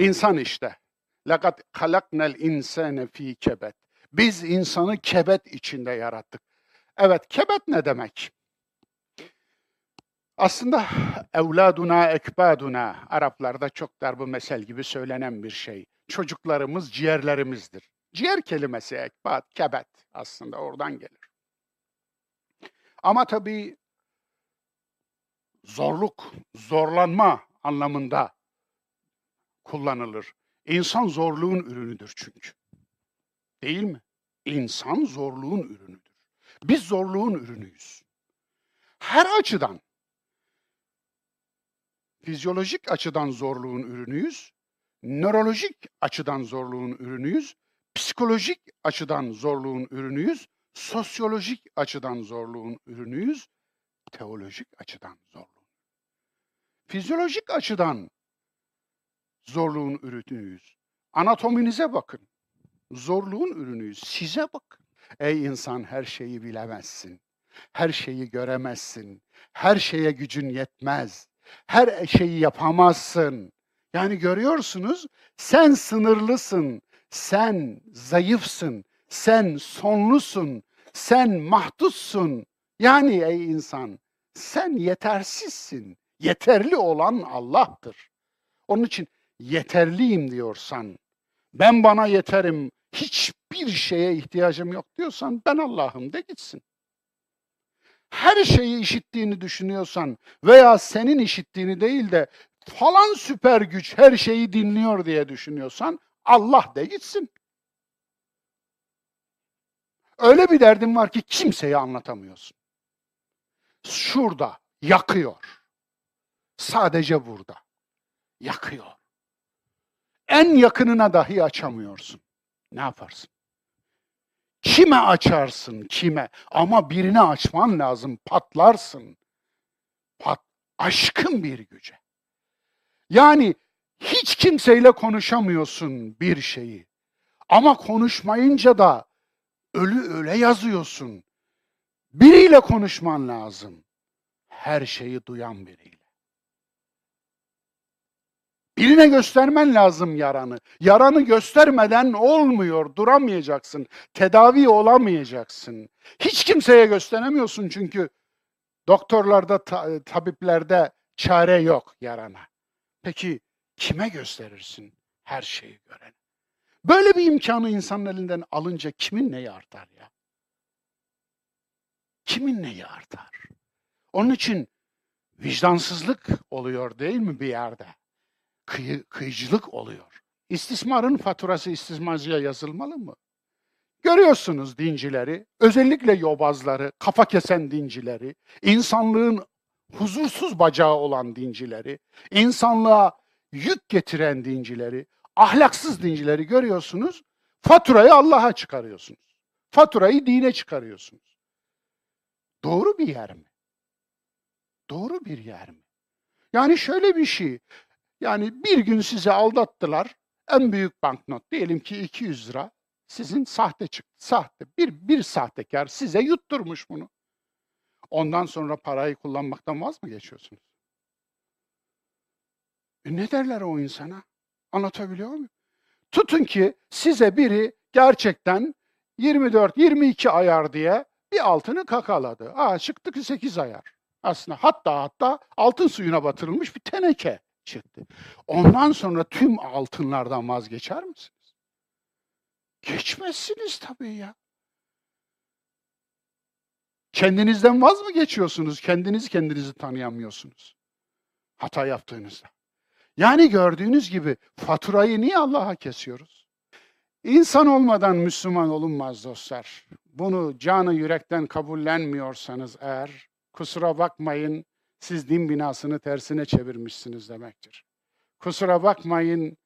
İnsan işte. Lakat halaknel insane fi kebet. Biz insanı kebet içinde yarattık. Evet, kebet ne demek? Aslında evladuna ekbaduna Araplarda çok dar bu mesel gibi söylenen bir şey. Çocuklarımız ciğerlerimizdir. Ciğer kelimesi ekbad, kebet aslında oradan gelir. Ama tabii zorluk, zorlanma anlamında kullanılır. İnsan zorluğun ürünüdür çünkü. Değil mi? İnsan zorluğun ürünüdür. Biz zorluğun ürünüyüz. Her açıdan fizyolojik açıdan zorluğun ürünüyüz, nörolojik açıdan zorluğun ürünüyüz, psikolojik açıdan zorluğun ürünüyüz, sosyolojik açıdan zorluğun ürünüyüz, teolojik açıdan zorluğun. Fizyolojik açıdan zorluğun ürünüyüz. Anatominize bakın. Zorluğun ürünüyüz. Size bakın. Ey insan her şeyi bilemezsin. Her şeyi göremezsin. Her şeye gücün yetmez. Her şeyi yapamazsın. Yani görüyorsunuz sen sınırlısın. Sen zayıfsın. Sen sonlusun. Sen mahdutsun. Yani ey insan sen yetersizsin. Yeterli olan Allah'tır. Onun için yeterliyim diyorsan, ben bana yeterim, hiçbir şeye ihtiyacım yok diyorsan ben Allah'ım de gitsin. Her şeyi işittiğini düşünüyorsan veya senin işittiğini değil de falan süper güç her şeyi dinliyor diye düşünüyorsan Allah de gitsin. Öyle bir derdin var ki kimseye anlatamıyorsun. Şurada yakıyor. Sadece burada yakıyor. En yakınına dahi açamıyorsun. Ne yaparsın? Kime açarsın, kime? Ama birine açman lazım, patlarsın. Pat, aşkın bir güce. Yani hiç kimseyle konuşamıyorsun bir şeyi. Ama konuşmayınca da ölü öyle yazıyorsun. Biriyle konuşman lazım. Her şeyi duyan biriyle. Birine göstermen lazım yaranı. Yaranı göstermeden olmuyor, duramayacaksın. Tedavi olamayacaksın. Hiç kimseye gösteremiyorsun çünkü doktorlarda, ta, tabiplerde çare yok yarana. Peki kime gösterirsin her şeyi gören? Böyle bir imkanı insanın elinden alınca kimin neyi artar ya? Kimin neyi artar? Onun için vicdansızlık oluyor değil mi bir yerde? Kıyı, kıyıcılık oluyor. İstismarın faturası istismarcıya yazılmalı mı? Görüyorsunuz dincileri, özellikle yobazları, kafa kesen dincileri, insanlığın huzursuz bacağı olan dincileri, insanlığa yük getiren dincileri, ahlaksız dincileri görüyorsunuz. Faturayı Allah'a çıkarıyorsunuz. Faturayı dine çıkarıyorsunuz. Doğru bir yer mi? Doğru bir yer mi? Yani şöyle bir şey, yani bir gün sizi aldattılar. En büyük banknot diyelim ki 200 lira. Sizin sahte çıktı. Sahte. Bir, bir sahtekar size yutturmuş bunu. Ondan sonra parayı kullanmaktan vaz mı geçiyorsunuz? E ne derler o insana? Anlatabiliyor muyum? Tutun ki size biri gerçekten 24-22 ayar diye bir altını kakaladı. Aa çıktı ki 8 ayar. Aslında hatta hatta altın suyuna batırılmış bir teneke çıktı. Ondan sonra tüm altınlardan vazgeçer misiniz? Geçmezsiniz tabii ya. Kendinizden vaz mı geçiyorsunuz? Kendinizi kendinizi tanıyamıyorsunuz. Hata yaptığınızda. Yani gördüğünüz gibi faturayı niye Allah'a kesiyoruz? İnsan olmadan Müslüman olunmaz dostlar. Bunu canı yürekten kabullenmiyorsanız eğer kusura bakmayın siz din binasını tersine çevirmişsiniz demektir. Kusura bakmayın,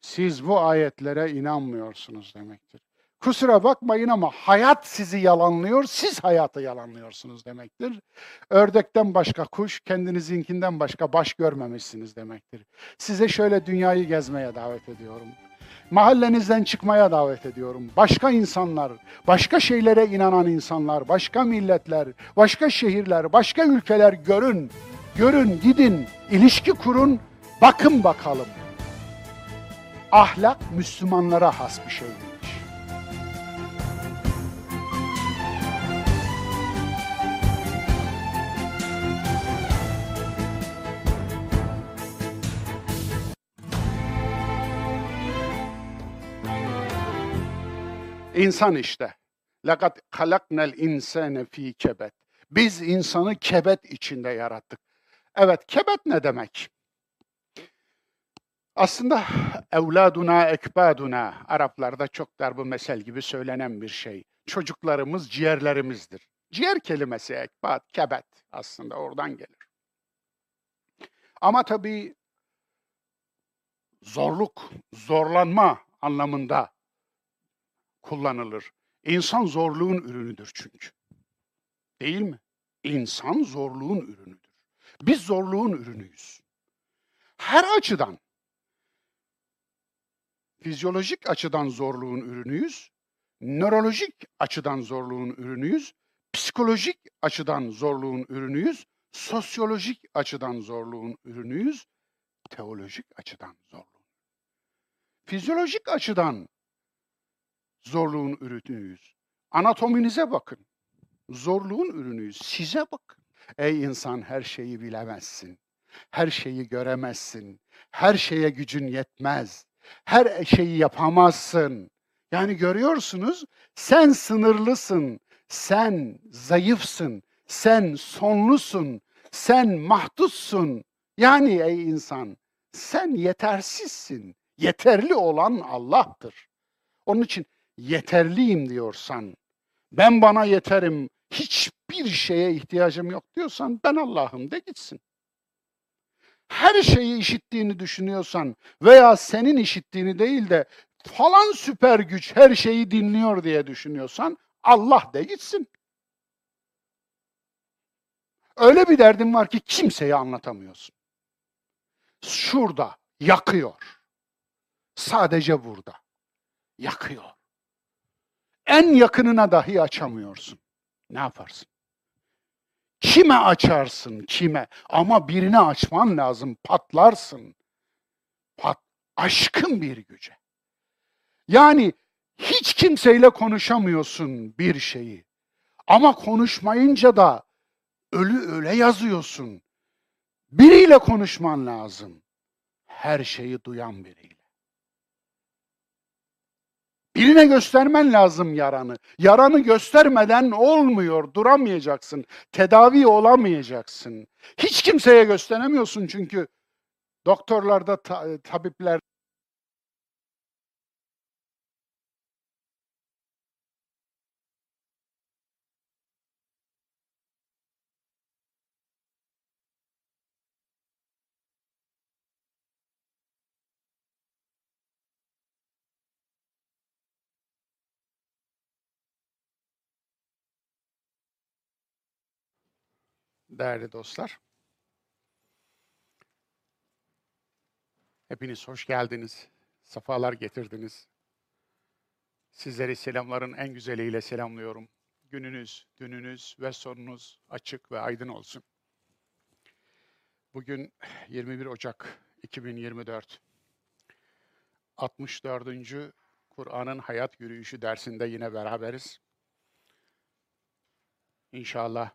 siz bu ayetlere inanmıyorsunuz demektir. Kusura bakmayın ama hayat sizi yalanlıyor, siz hayatı yalanlıyorsunuz demektir. Ördekten başka kuş, kendinizinkinden başka baş görmemişsiniz demektir. Size şöyle dünyayı gezmeye davet ediyorum. Mahallenizden çıkmaya davet ediyorum. Başka insanlar, başka şeylere inanan insanlar, başka milletler, başka şehirler, başka ülkeler görün. Görün, gidin, ilişki kurun, bakın bakalım. Ahlak Müslümanlara has bir şeymiş. İnsan işte. Lakat halaknel insane fi kebet. Biz insanı kebet içinde yarattık. Evet, kebet ne demek? Aslında evladuna ekbaduna Araplarda çok dar bu mesel gibi söylenen bir şey. Çocuklarımız ciğerlerimizdir. Ciğer kelimesi ekbad, kebet aslında oradan gelir. Ama tabii zorluk, zorlanma anlamında kullanılır. İnsan zorluğun ürünüdür çünkü. Değil mi? İnsan zorluğun ürünüdür. Biz zorluğun ürünüyüz. Her açıdan fizyolojik açıdan zorluğun ürünüyüz, nörolojik açıdan zorluğun ürünüyüz, psikolojik açıdan zorluğun ürünüyüz, sosyolojik açıdan zorluğun ürünüyüz, teolojik açıdan zorluğun. Fizyolojik açıdan zorluğun ürünüyüz. Anatominize bakın. Zorluğun ürünüyüz. Size bakın. Ey insan her şeyi bilemezsin. Her şeyi göremezsin. Her şeye gücün yetmez. Her şeyi yapamazsın. Yani görüyorsunuz sen sınırlısın. Sen zayıfsın. Sen sonlusun. Sen mahdutsun. Yani ey insan sen yetersizsin. Yeterli olan Allah'tır. Onun için yeterliyim diyorsan, ben bana yeterim, hiçbir şeye ihtiyacım yok diyorsan ben Allah'ım de gitsin. Her şeyi işittiğini düşünüyorsan veya senin işittiğini değil de falan süper güç her şeyi dinliyor diye düşünüyorsan Allah de gitsin. Öyle bir derdin var ki kimseye anlatamıyorsun. Şurada yakıyor. Sadece burada yakıyor. En yakınına dahi açamıyorsun. Ne yaparsın? Kime açarsın, kime? Ama birine açman lazım, patlarsın. Pat, aşkın bir güce. Yani hiç kimseyle konuşamıyorsun bir şeyi. Ama konuşmayınca da ölü öyle yazıyorsun. Biriyle konuşman lazım. Her şeyi duyan biriyle. Birine göstermen lazım yaranı. Yaranı göstermeden olmuyor, duramayacaksın. Tedavi olamayacaksın. Hiç kimseye gösteremiyorsun çünkü doktorlarda, ta, tabipler değerli dostlar. Hepiniz hoş geldiniz. Safalar getirdiniz. Sizleri selamların en güzeliyle selamlıyorum. Gününüz, dününüz ve sonunuz açık ve aydın olsun. Bugün 21 Ocak 2024. 64. Kur'an'ın hayat yürüyüşü dersinde yine beraberiz. İnşallah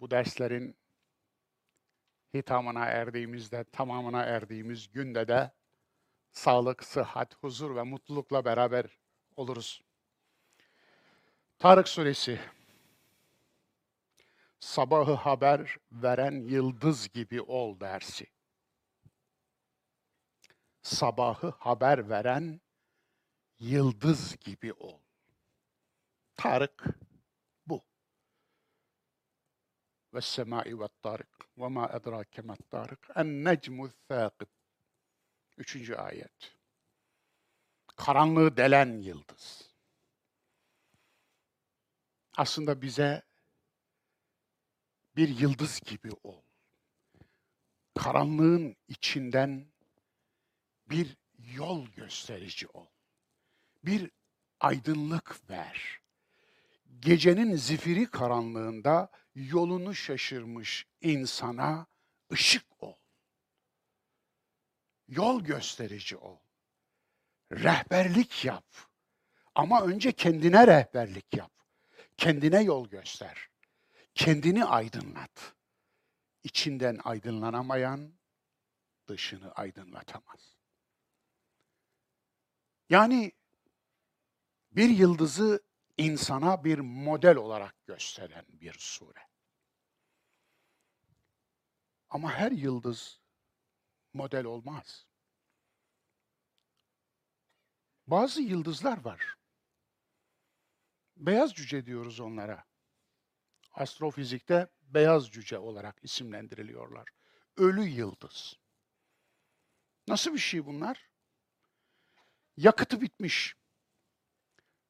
bu derslerin hitamına erdiğimizde, tamamına erdiğimiz günde de sağlık, sıhhat, huzur ve mutlulukla beraber oluruz. Tarık Suresi Sabahı haber veren yıldız gibi ol dersi. Sabahı haber veren yıldız gibi ol. Tarık Vessemai ve tarik. Ve ma edrake ma tarik. En necmu thâkib. Üçüncü ayet. Karanlığı delen yıldız. Aslında bize bir yıldız gibi ol. Karanlığın içinden bir yol gösterici ol. Bir aydınlık ver. Gecenin zifiri karanlığında yolunu şaşırmış insana ışık ol. Yol gösterici ol. Rehberlik yap. Ama önce kendine rehberlik yap. Kendine yol göster. Kendini aydınlat. İçinden aydınlanamayan dışını aydınlatamaz. Yani bir yıldızı insana bir model olarak gösteren bir sure. Ama her yıldız model olmaz. Bazı yıldızlar var. Beyaz cüce diyoruz onlara. Astrofizikte beyaz cüce olarak isimlendiriliyorlar. Ölü yıldız. Nasıl bir şey bunlar? Yakıtı bitmiş.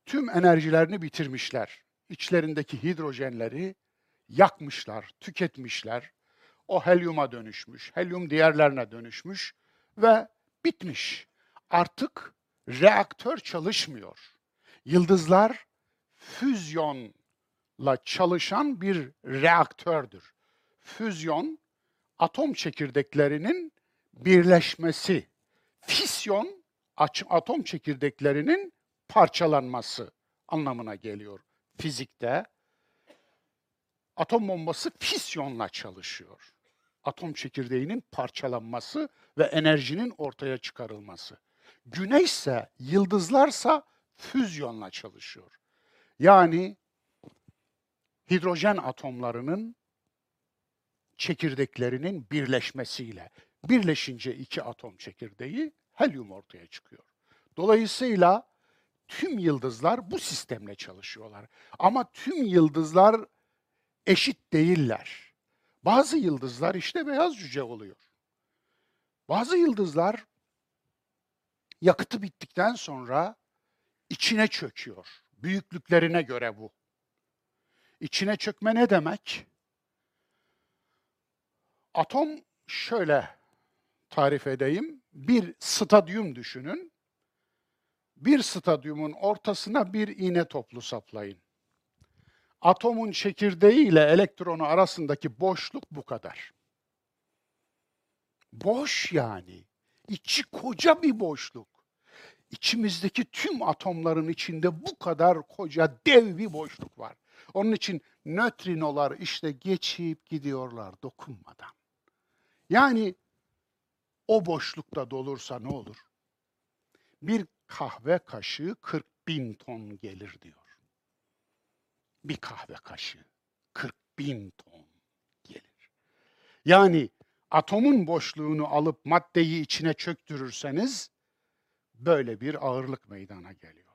Tüm enerjilerini bitirmişler. İçlerindeki hidrojenleri yakmışlar, tüketmişler. O helyuma dönüşmüş, helyum diğerlerine dönüşmüş ve bitmiş. Artık reaktör çalışmıyor. Yıldızlar füzyonla çalışan bir reaktördür. Füzyon atom çekirdeklerinin birleşmesi. Fisyon atom çekirdeklerinin parçalanması anlamına geliyor fizikte. Atom bombası fisyonla çalışıyor. Atom çekirdeğinin parçalanması ve enerjinin ortaya çıkarılması. Güneş ise, yıldızlarsa füzyonla çalışıyor. Yani hidrojen atomlarının çekirdeklerinin birleşmesiyle. Birleşince iki atom çekirdeği helyum ortaya çıkıyor. Dolayısıyla tüm yıldızlar bu sistemle çalışıyorlar. Ama tüm yıldızlar eşit değiller. Bazı yıldızlar işte beyaz cüce oluyor. Bazı yıldızlar yakıtı bittikten sonra içine çöküyor. Büyüklüklerine göre bu. İçine çökme ne demek? Atom şöyle tarif edeyim. Bir stadyum düşünün. Bir stadyumun ortasına bir iğne toplu saplayın. Atomun çekirdeği ile elektronu arasındaki boşluk bu kadar. Boş yani. İçi koca bir boşluk. İçimizdeki tüm atomların içinde bu kadar koca dev bir boşluk var. Onun için nötrinolar işte geçip gidiyorlar dokunmadan. Yani o boşlukta dolursa ne olur? Bir kahve kaşığı 40 bin ton gelir diyor. Bir kahve kaşığı 40 bin ton gelir. Yani atomun boşluğunu alıp maddeyi içine çöktürürseniz böyle bir ağırlık meydana geliyor.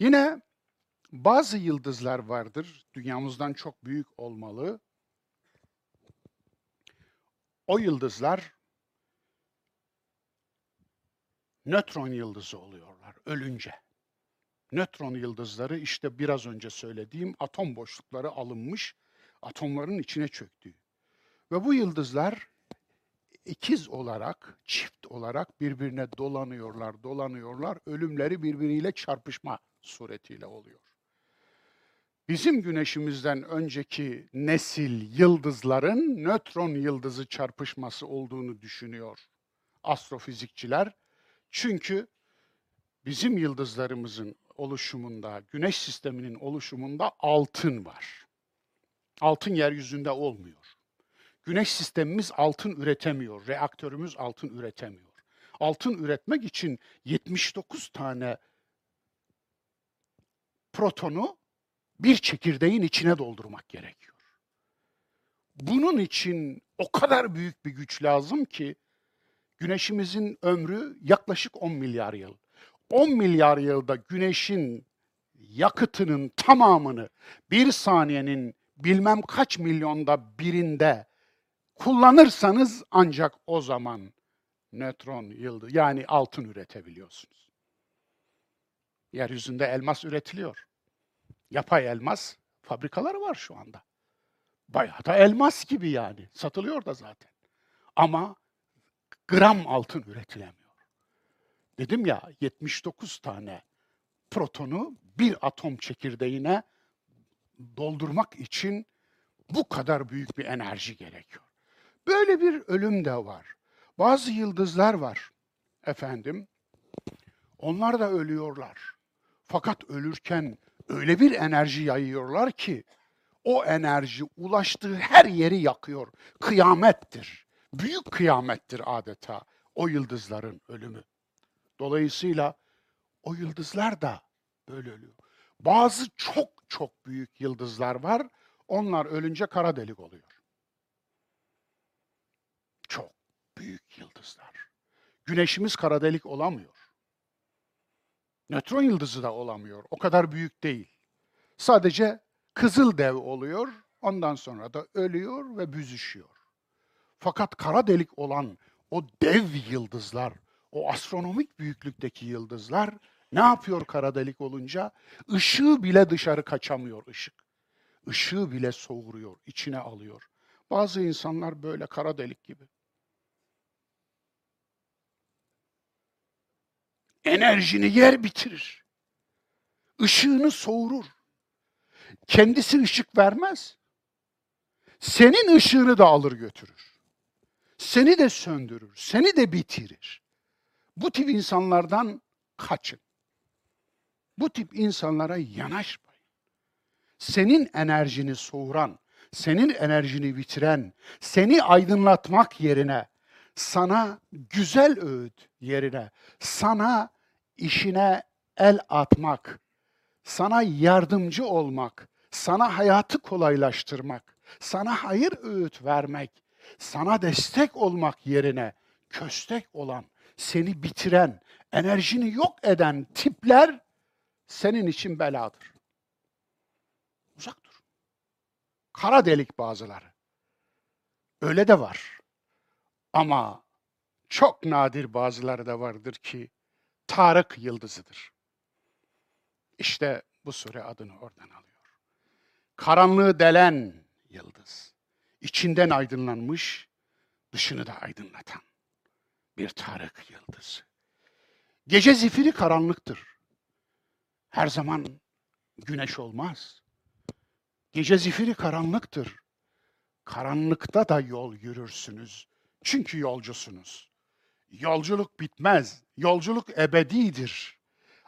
Yine bazı yıldızlar vardır, dünyamızdan çok büyük olmalı. O yıldızlar nötron yıldızı oluyorlar ölünce. Nötron yıldızları işte biraz önce söylediğim atom boşlukları alınmış, atomların içine çöktüğü. Ve bu yıldızlar ikiz olarak, çift olarak birbirine dolanıyorlar, dolanıyorlar. Ölümleri birbiriyle çarpışma suretiyle oluyor. Bizim güneşimizden önceki nesil yıldızların nötron yıldızı çarpışması olduğunu düşünüyor astrofizikçiler. Çünkü bizim yıldızlarımızın oluşumunda, güneş sisteminin oluşumunda altın var. Altın yeryüzünde olmuyor. Güneş sistemimiz altın üretemiyor, reaktörümüz altın üretemiyor. Altın üretmek için 79 tane protonu bir çekirdeğin içine doldurmak gerekiyor. Bunun için o kadar büyük bir güç lazım ki güneşimizin ömrü yaklaşık 10 milyar yıl. 10 milyar yılda güneşin yakıtının tamamını bir saniyenin bilmem kaç milyonda birinde kullanırsanız ancak o zaman nötron yıldız yani altın üretebiliyorsunuz. Yeryüzünde elmas üretiliyor. Yapay elmas fabrikaları var şu anda. Bayağı da elmas gibi yani. Satılıyor da zaten. Ama gram altın üretilemiyor. Dedim ya 79 tane protonu bir atom çekirdeğine doldurmak için bu kadar büyük bir enerji gerekiyor. Böyle bir ölüm de var. Bazı yıldızlar var efendim. Onlar da ölüyorlar. Fakat ölürken öyle bir enerji yayıyorlar ki o enerji ulaştığı her yeri yakıyor. Kıyamettir. Büyük kıyamettir adeta o yıldızların ölümü. Dolayısıyla o yıldızlar da böyle ölüyor. Bazı çok çok büyük yıldızlar var. Onlar ölünce kara delik oluyor. Çok büyük yıldızlar. Güneşimiz kara delik olamıyor. Nötron yıldızı da olamıyor. O kadar büyük değil. Sadece kızıl dev oluyor. Ondan sonra da ölüyor ve büzüşüyor. Fakat kara delik olan o dev yıldızlar, o astronomik büyüklükteki yıldızlar ne yapıyor kara delik olunca? Işığı bile dışarı kaçamıyor ışık. Işığı bile soğuruyor, içine alıyor. Bazı insanlar böyle kara delik gibi. Enerjini yer bitirir. Işığını soğurur. Kendisi ışık vermez. Senin ışığını da alır götürür. Seni de söndürür, seni de bitirir. Bu tip insanlardan kaçın. Bu tip insanlara yanaşmayın. Senin enerjini soğuran, senin enerjini bitiren, seni aydınlatmak yerine, sana güzel öğüt yerine, sana işine el atmak, sana yardımcı olmak, sana hayatı kolaylaştırmak, sana hayır öğüt vermek, sana destek olmak yerine köstek olan, seni bitiren, enerjini yok eden tipler senin için beladır. Uzak dur. Kara delik bazıları. Öyle de var. Ama çok nadir bazıları da vardır ki Tarık yıldızıdır. İşte bu sure adını oradan alıyor. Karanlığı delen yıldız. İçinden aydınlanmış, dışını da aydınlatan bir Tarık yıldızı. Gece zifiri karanlıktır. Her zaman güneş olmaz. Gece zifiri karanlıktır. Karanlıkta da yol yürürsünüz. Çünkü yolcusunuz. Yolculuk bitmez. Yolculuk ebedidir.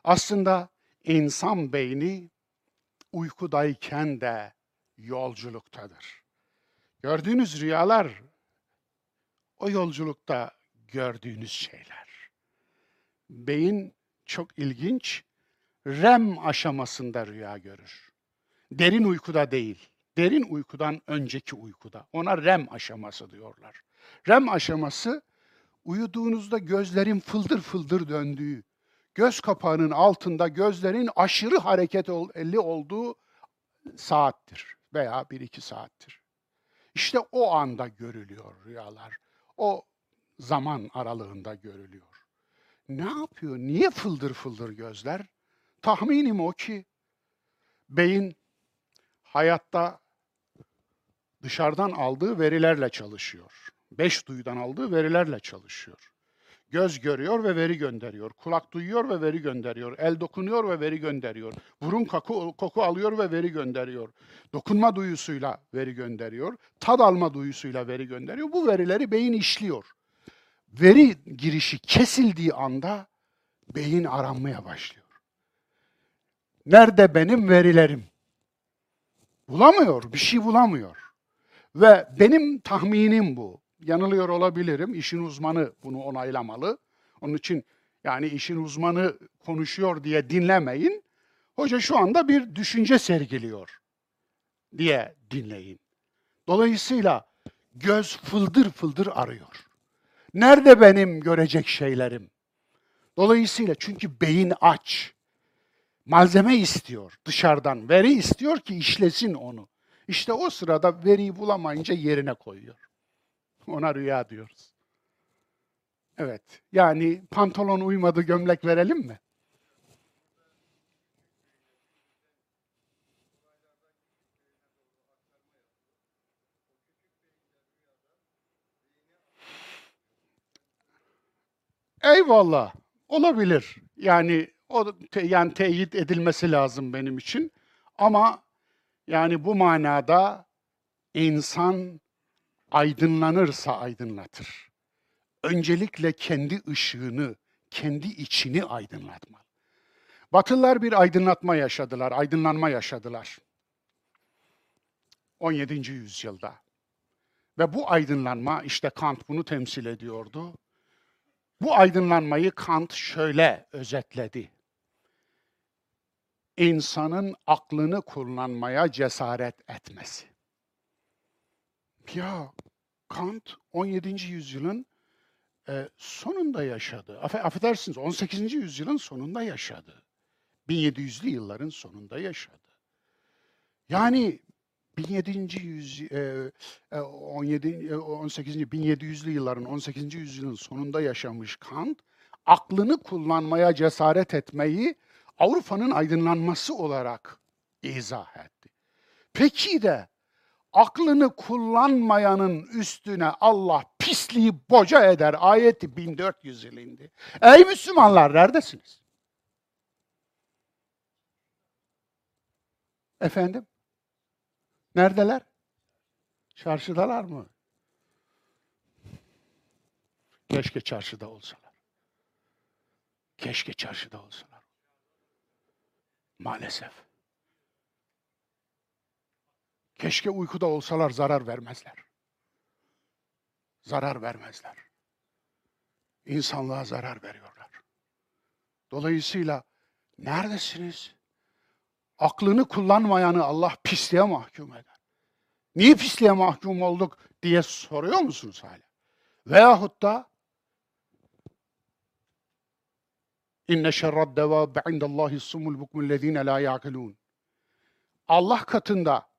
Aslında insan beyni uykudayken de yolculuktadır. Gördüğünüz rüyalar o yolculukta gördüğünüz şeyler. Beyin çok ilginç. REM aşamasında rüya görür. Derin uykuda değil. Derin uykudan önceki uykuda. Ona REM aşaması diyorlar. REM aşaması uyuduğunuzda gözlerin fıldır fıldır döndüğü, göz kapağının altında gözlerin aşırı hareketli olduğu saattir veya bir iki saattir. İşte o anda görülüyor rüyalar. O zaman aralığında görülüyor. Ne yapıyor? Niye fıldır fıldır gözler? Tahminim o ki beyin hayatta dışarıdan aldığı verilerle çalışıyor. Beş duyudan aldığı verilerle çalışıyor. Göz görüyor ve veri gönderiyor. Kulak duyuyor ve veri gönderiyor. El dokunuyor ve veri gönderiyor. Burun koku, koku alıyor ve veri gönderiyor. Dokunma duyusuyla veri gönderiyor. Tad alma duyusuyla veri gönderiyor. Bu verileri beyin işliyor. Veri girişi kesildiği anda beyin aranmaya başlıyor. Nerede benim verilerim? Bulamıyor, bir şey bulamıyor. Ve benim tahminim bu. Yanılıyor olabilirim. İşin uzmanı bunu onaylamalı. Onun için yani işin uzmanı konuşuyor diye dinlemeyin. Hoca şu anda bir düşünce sergiliyor diye dinleyin. Dolayısıyla göz fıldır fıldır arıyor. Nerede benim görecek şeylerim? Dolayısıyla çünkü beyin aç. Malzeme istiyor dışarıdan. Veri istiyor ki işlesin onu. İşte o sırada veriyi bulamayınca yerine koyuyor. Ona rüya diyoruz. Evet. Yani pantolon uymadı gömlek verelim mi? Eyvallah. Olabilir. Yani o te, yani teyit edilmesi lazım benim için. Ama yani bu manada insan aydınlanırsa aydınlatır. öncelikle kendi ışığını, kendi içini aydınlatmalı. Batılılar bir aydınlatma yaşadılar, aydınlanma yaşadılar. 17. yüzyılda. Ve bu aydınlanma, işte Kant bunu temsil ediyordu. Bu aydınlanmayı Kant şöyle özetledi. İnsanın aklını kullanmaya cesaret etmesi. Ya Kant 17. yüzyılın e, sonunda yaşadı. Aff affedersiniz 18. yüzyılın sonunda yaşadı. 1700'lü yılların sonunda yaşadı. Yani 17. yüz e, 17 18. 1700'lü yılların 18. yüzyılın sonunda yaşamış Kant aklını kullanmaya cesaret etmeyi Avrupa'nın aydınlanması olarak izah etti. Peki de aklını kullanmayanın üstüne Allah pisliği boca eder. Ayeti 1400 yıl indi. Ey Müslümanlar neredesiniz? Efendim? Neredeler? Çarşıdalar mı? Keşke çarşıda olsalar. Keşke çarşıda olsalar. Maalesef. Keşke uykuda olsalar zarar vermezler. Zarar vermezler. İnsanlığa zarar veriyorlar. Dolayısıyla neredesiniz? Aklını kullanmayanı Allah pisliğe mahkum eder. Niye pisliğe mahkum olduk diye soruyor musunuz hala? Veyahut da İnne şerrad devâbe indallâhi sumul bukmullezîne lâ yâkilûn. Allah katında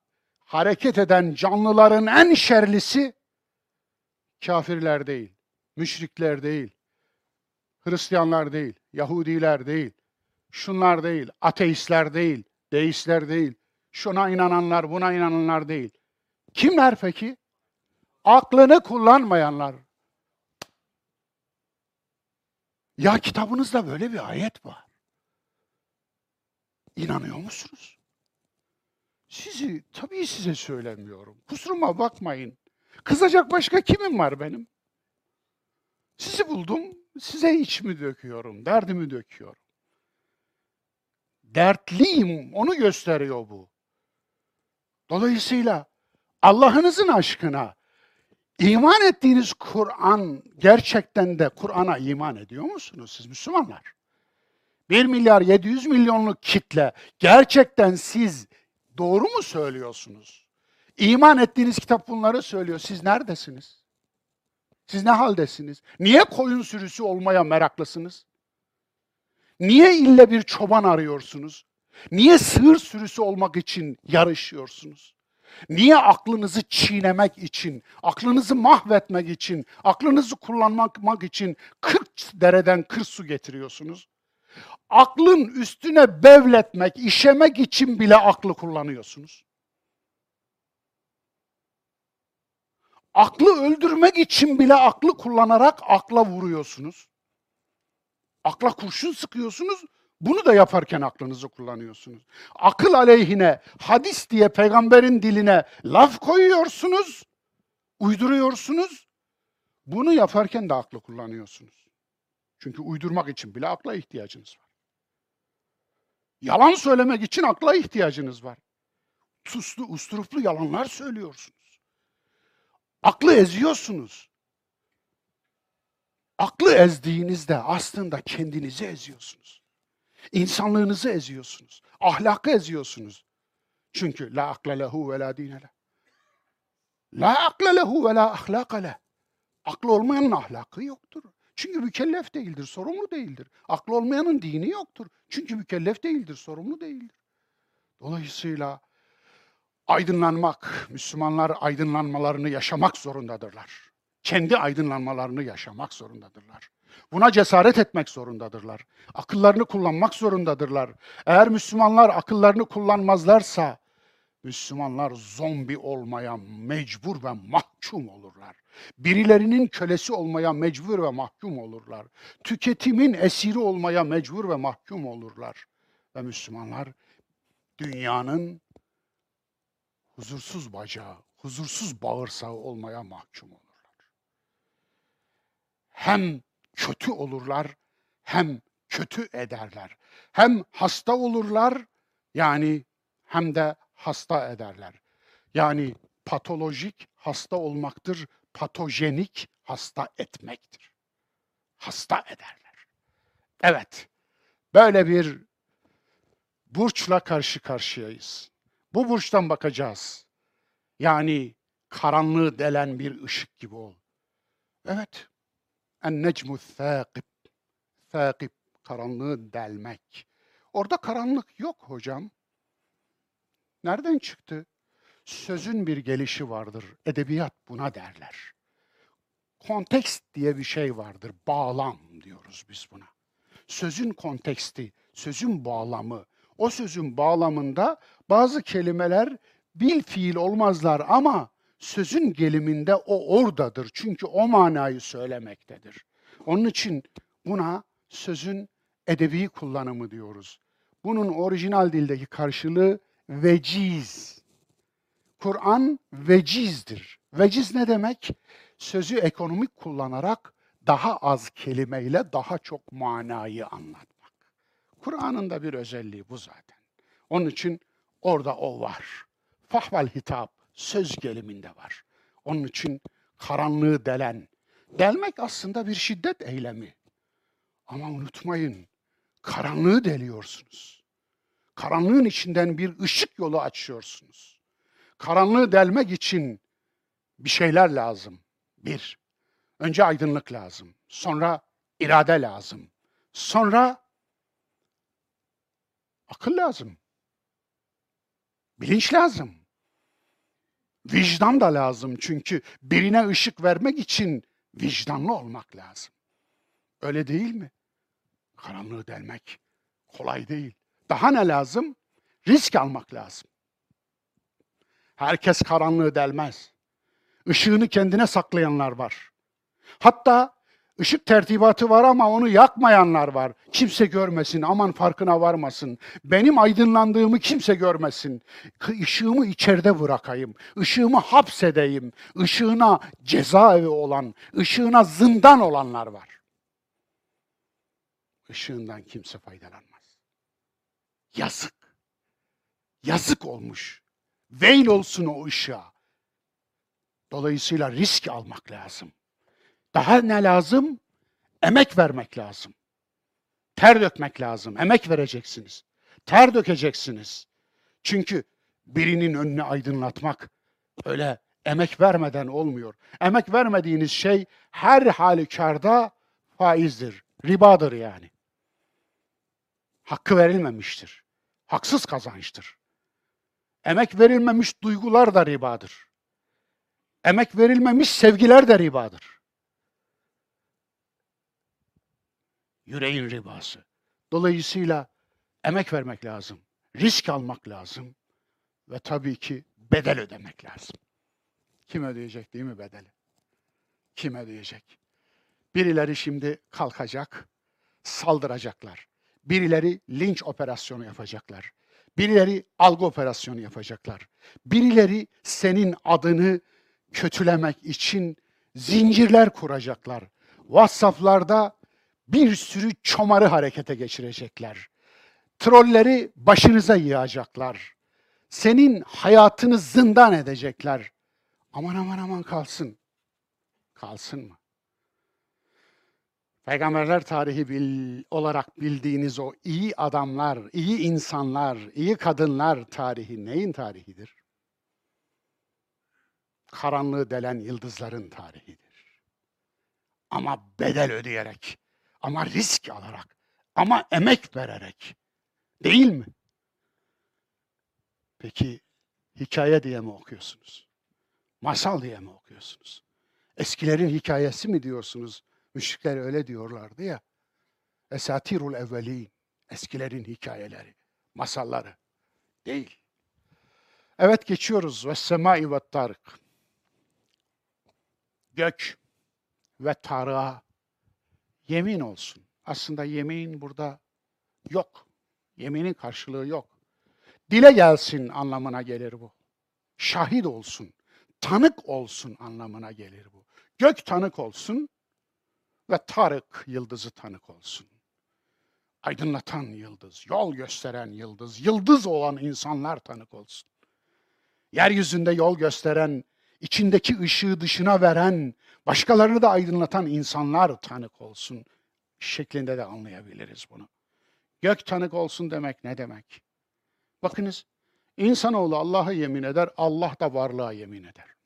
hareket eden canlıların en şerlisi kafirler değil, müşrikler değil, Hristiyanlar değil, Yahudiler değil, şunlar değil, ateistler değil, deistler değil, şuna inananlar, buna inananlar değil. Kimler peki? Aklını kullanmayanlar. Ya kitabınızda böyle bir ayet var. İnanıyor musunuz? Sizi, tabii size söylemiyorum. Kusuruma bakmayın. Kızacak başka kimim var benim? Sizi buldum, size içimi döküyorum, derdimi döküyorum. Dertliyim, onu gösteriyor bu. Dolayısıyla Allah'ınızın aşkına iman ettiğiniz Kur'an gerçekten de Kur'an'a iman ediyor musunuz siz Müslümanlar? 1 milyar 700 milyonluk kitle gerçekten siz doğru mu söylüyorsunuz? İman ettiğiniz kitap bunları söylüyor. Siz neredesiniz? Siz ne haldesiniz? Niye koyun sürüsü olmaya meraklısınız? Niye ille bir çoban arıyorsunuz? Niye sığır sürüsü olmak için yarışıyorsunuz? Niye aklınızı çiğnemek için, aklınızı mahvetmek için, aklınızı kullanmak için 40 dereden 40 su getiriyorsunuz? Aklın üstüne bevletmek, işemek için bile aklı kullanıyorsunuz. Aklı öldürmek için bile aklı kullanarak akla vuruyorsunuz. Akla kurşun sıkıyorsunuz, bunu da yaparken aklınızı kullanıyorsunuz. Akıl aleyhine, hadis diye peygamberin diline laf koyuyorsunuz, uyduruyorsunuz. Bunu yaparken de aklı kullanıyorsunuz. Çünkü uydurmak için bile akla ihtiyacınız var. Yalan söylemek için akla ihtiyacınız var. Tuslu, usturuplu yalanlar söylüyorsunuz. Aklı eziyorsunuz. Aklı ezdiğinizde aslında kendinizi eziyorsunuz. İnsanlığınızı eziyorsunuz. Ahlakı eziyorsunuz. Çünkü la akle lehu ve la dine le. La akle lehu ve la ahlaka le. Aklı olmayanın ahlakı yoktur. Çünkü mükellef değildir, sorumlu değildir. Aklı olmayanın dini yoktur. Çünkü mükellef değildir, sorumlu değildir. Dolayısıyla aydınlanmak, Müslümanlar aydınlanmalarını yaşamak zorundadırlar. Kendi aydınlanmalarını yaşamak zorundadırlar. Buna cesaret etmek zorundadırlar. Akıllarını kullanmak zorundadırlar. Eğer Müslümanlar akıllarını kullanmazlarsa Müslümanlar zombi olmaya mecbur ve mahkum olurlar. Birilerinin kölesi olmaya mecbur ve mahkum olurlar. Tüketimin esiri olmaya mecbur ve mahkum olurlar. Ve Müslümanlar dünyanın huzursuz bacağı, huzursuz bağırsağı olmaya mahkum olurlar. hem kötü olurlar hem kötü ederler. Hem hasta olurlar yani hem de hasta ederler. Yani patolojik hasta olmaktır, patojenik hasta etmektir. Hasta ederler. Evet, böyle bir burçla karşı karşıyayız. Bu burçtan bakacağız. Yani karanlığı delen bir ışık gibi ol. Evet, en-necmu thâkib, thâkib, karanlığı delmek. Orada karanlık yok hocam. Nereden çıktı? Sözün bir gelişi vardır. Edebiyat buna derler. Kontekst diye bir şey vardır. Bağlam diyoruz biz buna. Sözün konteksti, sözün bağlamı. O sözün bağlamında bazı kelimeler bil fiil olmazlar ama sözün geliminde o oradadır. Çünkü o manayı söylemektedir. Onun için buna sözün edebi kullanımı diyoruz. Bunun orijinal dildeki karşılığı veciz. Kur'an vecizdir. Veciz ne demek? Sözü ekonomik kullanarak daha az kelimeyle daha çok manayı anlatmak. Kur'an'ın da bir özelliği bu zaten. Onun için orada o var. Fahval hitap söz geliminde var. Onun için karanlığı delen. Delmek aslında bir şiddet eylemi. Ama unutmayın, karanlığı deliyorsunuz. Karanlığın içinden bir ışık yolu açıyorsunuz. Karanlığı delmek için bir şeyler lazım. Bir, önce aydınlık lazım. Sonra irade lazım. Sonra akıl lazım. Bilinç lazım. Vicdan da lazım çünkü birine ışık vermek için vicdanlı olmak lazım. Öyle değil mi? Karanlığı delmek kolay değil. Daha ne lazım? Risk almak lazım. Herkes karanlığı delmez. Işığını kendine saklayanlar var. Hatta ışık tertibatı var ama onu yakmayanlar var. Kimse görmesin, aman farkına varmasın. Benim aydınlandığımı kimse görmesin. Işığımı içeride bırakayım. Işığımı hapsedeyim. Işığına cezaevi olan, ışığına zindan olanlar var. Işığından kimse faydalanmaz. Yazık. Yazık olmuş. Veil olsun o ışığa. Dolayısıyla risk almak lazım. Daha ne lazım? Emek vermek lazım. Ter dökmek lazım. Emek vereceksiniz. Ter dökeceksiniz. Çünkü birinin önünü aydınlatmak öyle emek vermeden olmuyor. Emek vermediğiniz şey her halükarda faizdir, ribadır yani. Hakkı verilmemiştir. Haksız kazançtır. Emek verilmemiş duygular da ribadır. Emek verilmemiş sevgiler de ribadır. Yüreğin ribası. Dolayısıyla emek vermek lazım. Risk almak lazım. Ve tabii ki bedel ödemek lazım. Kim ödeyecek değil mi bedeli? Kim ödeyecek? Birileri şimdi kalkacak, saldıracaklar. Birileri linç operasyonu yapacaklar. Birileri algı operasyonu yapacaklar. Birileri senin adını kötülemek için zincirler kuracaklar. WhatsApp'larda bir sürü çomarı harekete geçirecekler. Trolleri başınıza yığacaklar. Senin hayatını zindan edecekler. Aman aman aman kalsın. Kalsın mı? Peygamberler tarihi bil, olarak bildiğiniz o iyi adamlar, iyi insanlar, iyi kadınlar tarihi neyin tarihidir? Karanlığı delen yıldızların tarihidir. Ama bedel ödeyerek, ama risk alarak, ama emek vererek. Değil mi? Peki hikaye diye mi okuyorsunuz? Masal diye mi okuyorsunuz? Eskilerin hikayesi mi diyorsunuz? Müşrikler öyle diyorlardı ya. Esatirul evvelin. Eskilerin hikayeleri, masalları. Değil. Evet geçiyoruz. Ve semai ve tarık. Gök ve tarığa yemin olsun. Aslında yemin burada yok. Yeminin karşılığı yok. Dile gelsin anlamına gelir bu. Şahit olsun, tanık olsun anlamına gelir bu. Gök tanık olsun, ve Tarık yıldızı tanık olsun. Aydınlatan yıldız, yol gösteren yıldız, yıldız olan insanlar tanık olsun. Yeryüzünde yol gösteren, içindeki ışığı dışına veren, başkalarını da aydınlatan insanlar tanık olsun şeklinde de anlayabiliriz bunu. Gök tanık olsun demek ne demek? Bakınız, insanoğlu Allah'a yemin eder, Allah da varlığa yemin eder.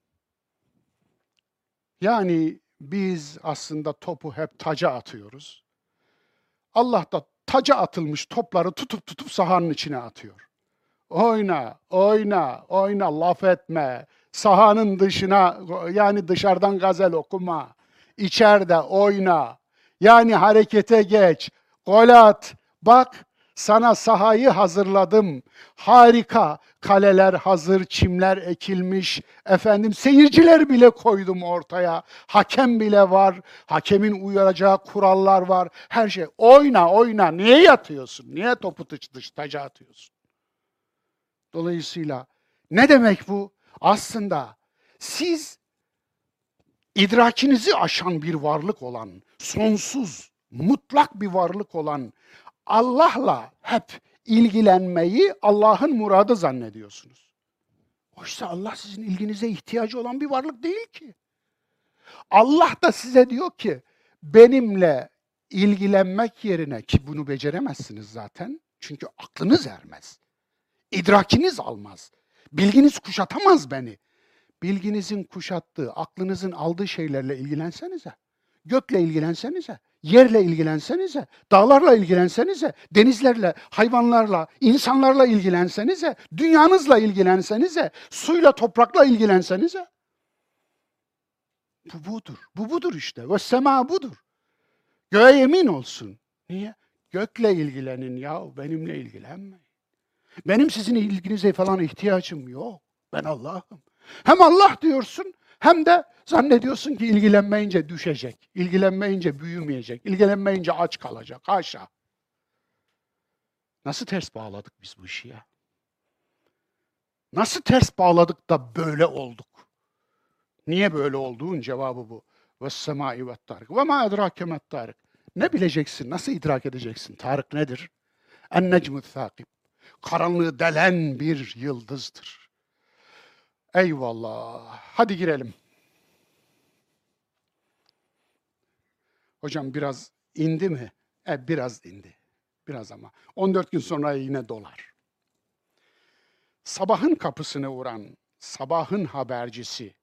Yani biz aslında topu hep taca atıyoruz. Allah da taca atılmış topları tutup tutup sahanın içine atıyor. Oyna, oyna, oyna, laf etme. Sahanın dışına, yani dışarıdan gazel okuma. İçeride oyna. Yani harekete geç. Gol at. Bak sana sahayı hazırladım. Harika. Kaleler hazır, çimler ekilmiş. Efendim seyirciler bile koydum ortaya. Hakem bile var. Hakemin uyaracağı kurallar var. Her şey. Oyna, oyna. Niye yatıyorsun? Niye topu dış dış taca atıyorsun? Dolayısıyla ne demek bu? Aslında siz idrakinizi aşan bir varlık olan, sonsuz, mutlak bir varlık olan Allah'la hep ilgilenmeyi Allah'ın muradı zannediyorsunuz. Oysa Allah sizin ilginize ihtiyacı olan bir varlık değil ki. Allah da size diyor ki benimle ilgilenmek yerine ki bunu beceremezsiniz zaten. Çünkü aklınız ermez. İdrakiniz almaz. Bilginiz kuşatamaz beni. Bilginizin kuşattığı, aklınızın aldığı şeylerle ilgilensenize. Gökle ilgilensenize. Yerle ilgilensenize, dağlarla ilgilensenize, denizlerle, hayvanlarla, insanlarla ilgilensenize, dünyanızla ilgilensenize, suyla, toprakla ilgilensenize. Bu budur. Bu budur işte. Ve sema budur. Göğe yemin olsun. Niye? Gökle ilgilenin ya, benimle ilgilenmeyin. Benim sizin ilginize falan ihtiyacım yok. Ben Allah'ım. Hem Allah diyorsun hem de zannediyorsun ki ilgilenmeyince düşecek, ilgilenmeyince büyümeyecek, ilgilenmeyince aç kalacak. Haşa. Nasıl ters bağladık biz bu işi ya? Nasıl ters bağladık da böyle olduk? Niye böyle olduğun cevabı bu. Ve semai ve tarık. Ve ma edrake met. Ne bileceksin? Nasıl idrak edeceksin? Tarık nedir? En necmü thakib. Karanlığı delen bir yıldızdır. Eyvallah. Hadi girelim. Hocam biraz indi mi? E biraz indi. Biraz ama. 14 gün sonra yine dolar. Sabahın kapısını vuran, sabahın habercisi.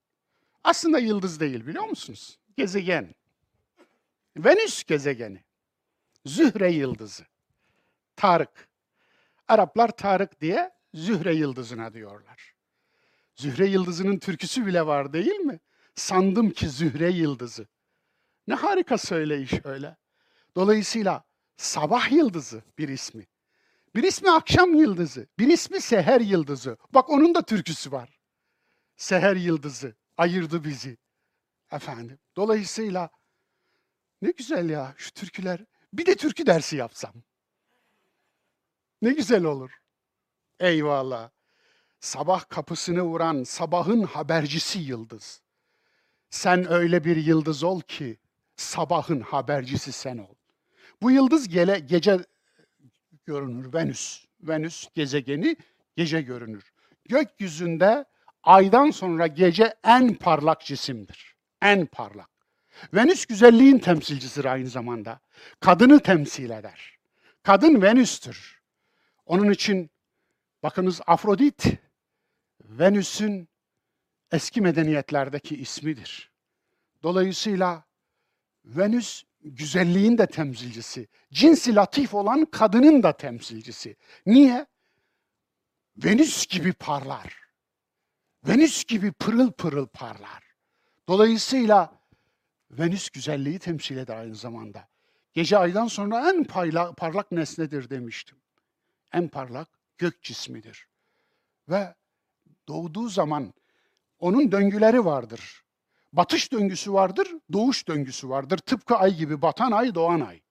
Aslında yıldız değil biliyor musunuz? Gezegen. Venüs gezegeni. Zühre yıldızı. Tarık. Araplar Tarık diye Zühre yıldızına diyorlar. Zühre yıldızının türküsü bile var değil mi? Sandım ki Zühre yıldızı. Ne harika söyleyiş öyle. Dolayısıyla sabah yıldızı bir ismi. Bir ismi akşam yıldızı. Bir ismi seher yıldızı. Bak onun da türküsü var. Seher yıldızı ayırdı bizi. Efendim. Dolayısıyla ne güzel ya şu türküler. Bir de türkü dersi yapsam. Ne güzel olur. Eyvallah. Sabah kapısını vuran sabahın habercisi yıldız. Sen öyle bir yıldız ol ki sabahın habercisi sen ol. Bu yıldız gele, gece görünür, Venüs. Venüs gezegeni gece görünür. Gökyüzünde aydan sonra gece en parlak cisimdir. En parlak. Venüs güzelliğin temsilcisidir aynı zamanda. Kadını temsil eder. Kadın Venüs'tür. Onun için bakınız Afrodit Venüs'ün eski medeniyetlerdeki ismidir. Dolayısıyla Venüs güzelliğin de temsilcisi. Cinsi latif olan kadının da temsilcisi. Niye? Venüs gibi parlar. Venüs gibi pırıl pırıl parlar. Dolayısıyla Venüs güzelliği temsil eder aynı zamanda. Gece aydan sonra en parlak, parlak nesnedir demiştim. En parlak gök cismidir. Ve doğduğu zaman onun döngüleri vardır. Batış döngüsü vardır, doğuş döngüsü vardır. Tıpkı ay gibi batan ay, doğan ay.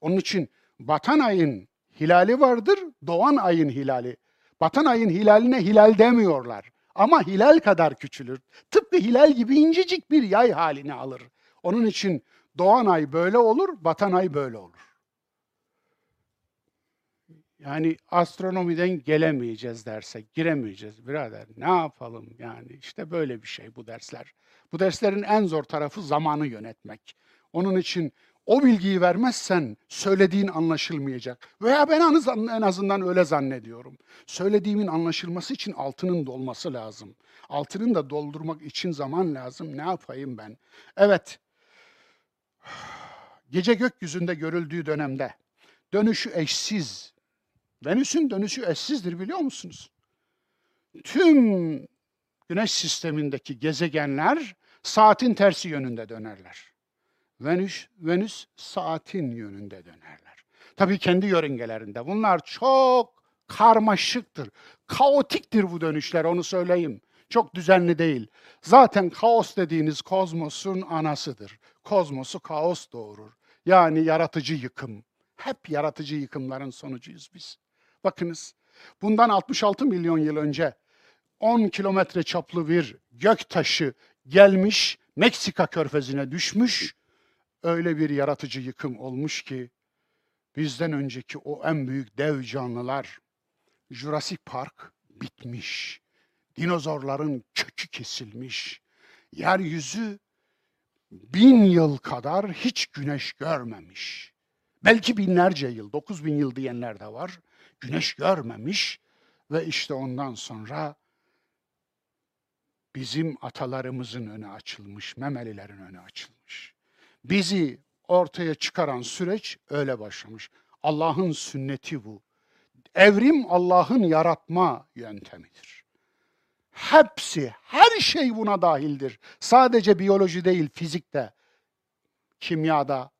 Onun için batan ayın hilali vardır, doğan ayın hilali. Batan ayın hilaline hilal demiyorlar. Ama hilal kadar küçülür. Tıpkı hilal gibi incecik bir yay halini alır. Onun için Doğan ay böyle olur, batan ay böyle olur. Yani astronomiden gelemeyeceğiz derse, giremeyeceğiz birader. Ne yapalım yani? İşte böyle bir şey bu dersler. Bu derslerin en zor tarafı zamanı yönetmek. Onun için o bilgiyi vermezsen söylediğin anlaşılmayacak. Veya ben en azından öyle zannediyorum. Söylediğimin anlaşılması için altının dolması lazım. Altının da doldurmak için zaman lazım. Ne yapayım ben? Evet. Gece gökyüzünde görüldüğü dönemde dönüşü eşsiz. Venüs'ün dönüşü eşsizdir biliyor musunuz? Tüm Güneş sistemindeki gezegenler saatin tersi yönünde dönerler. Venüs, Venüs saatin yönünde dönerler. Tabii kendi yörüngelerinde. Bunlar çok karmaşıktır. Kaotiktir bu dönüşler onu söyleyeyim. Çok düzenli değil. Zaten kaos dediğiniz kozmosun anasıdır. Kozmosu kaos doğurur. Yani yaratıcı yıkım. Hep yaratıcı yıkımların sonucuyuz biz. Bakınız bundan 66 milyon yıl önce 10 kilometre çaplı bir gök taşı gelmiş Meksika körfezine düşmüş. Öyle bir yaratıcı yıkım olmuş ki bizden önceki o en büyük dev canlılar Jurassic Park bitmiş. Dinozorların kökü kesilmiş. Yeryüzü bin yıl kadar hiç güneş görmemiş. Belki binlerce yıl, dokuz bin yıl diyenler de var. Güneş görmemiş ve işte ondan sonra bizim atalarımızın önü açılmış, memelilerin önü açılmış. Bizi ortaya çıkaran süreç öyle başlamış. Allah'ın sünneti bu. Evrim Allah'ın yaratma yöntemidir. Hepsi, her şey buna dahildir. Sadece biyoloji değil, fizikte, kimyada,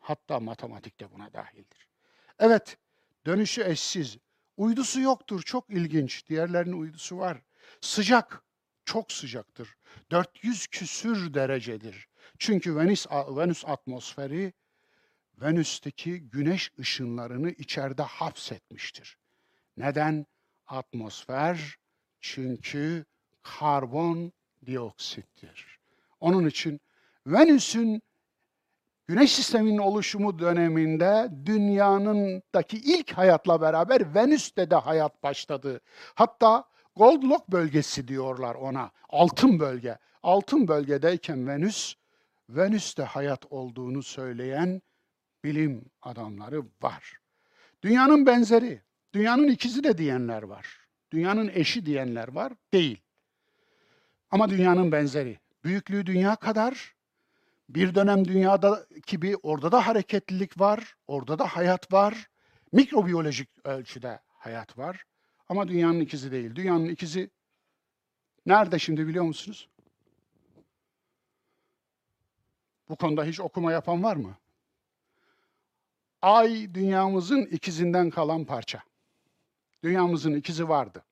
hatta matematikte buna dahildir. Evet, dönüşü eşsiz. Uydusu yoktur, çok ilginç. Diğerlerinin uydusu var. Sıcak, çok sıcaktır. 400 küsür derecedir. Çünkü Venüs, Venüs atmosferi Venüs'teki güneş ışınlarını içeride hapsetmiştir. Neden? Atmosfer çünkü karbon dioksittir. Onun için Venüs'ün Güneş sisteminin oluşumu döneminde dünyanındaki ilk hayatla beraber Venüs'te de hayat başladı. Hatta Goldlock bölgesi diyorlar ona. Altın bölge. Altın bölgedeyken Venüs, Venüs'te hayat olduğunu söyleyen bilim adamları var. Dünyanın benzeri, dünyanın ikizi de diyenler var. Dünyanın eşi diyenler var. Değil. Ama dünyanın benzeri. Büyüklüğü dünya kadar, bir dönem dünyada gibi orada da hareketlilik var, orada da hayat var. Mikrobiyolojik ölçüde hayat var. Ama dünyanın ikizi değil. Dünyanın ikizi nerede şimdi biliyor musunuz? Bu konuda hiç okuma yapan var mı? Ay dünyamızın ikizinden kalan parça. Dünyamızın ikizi vardı.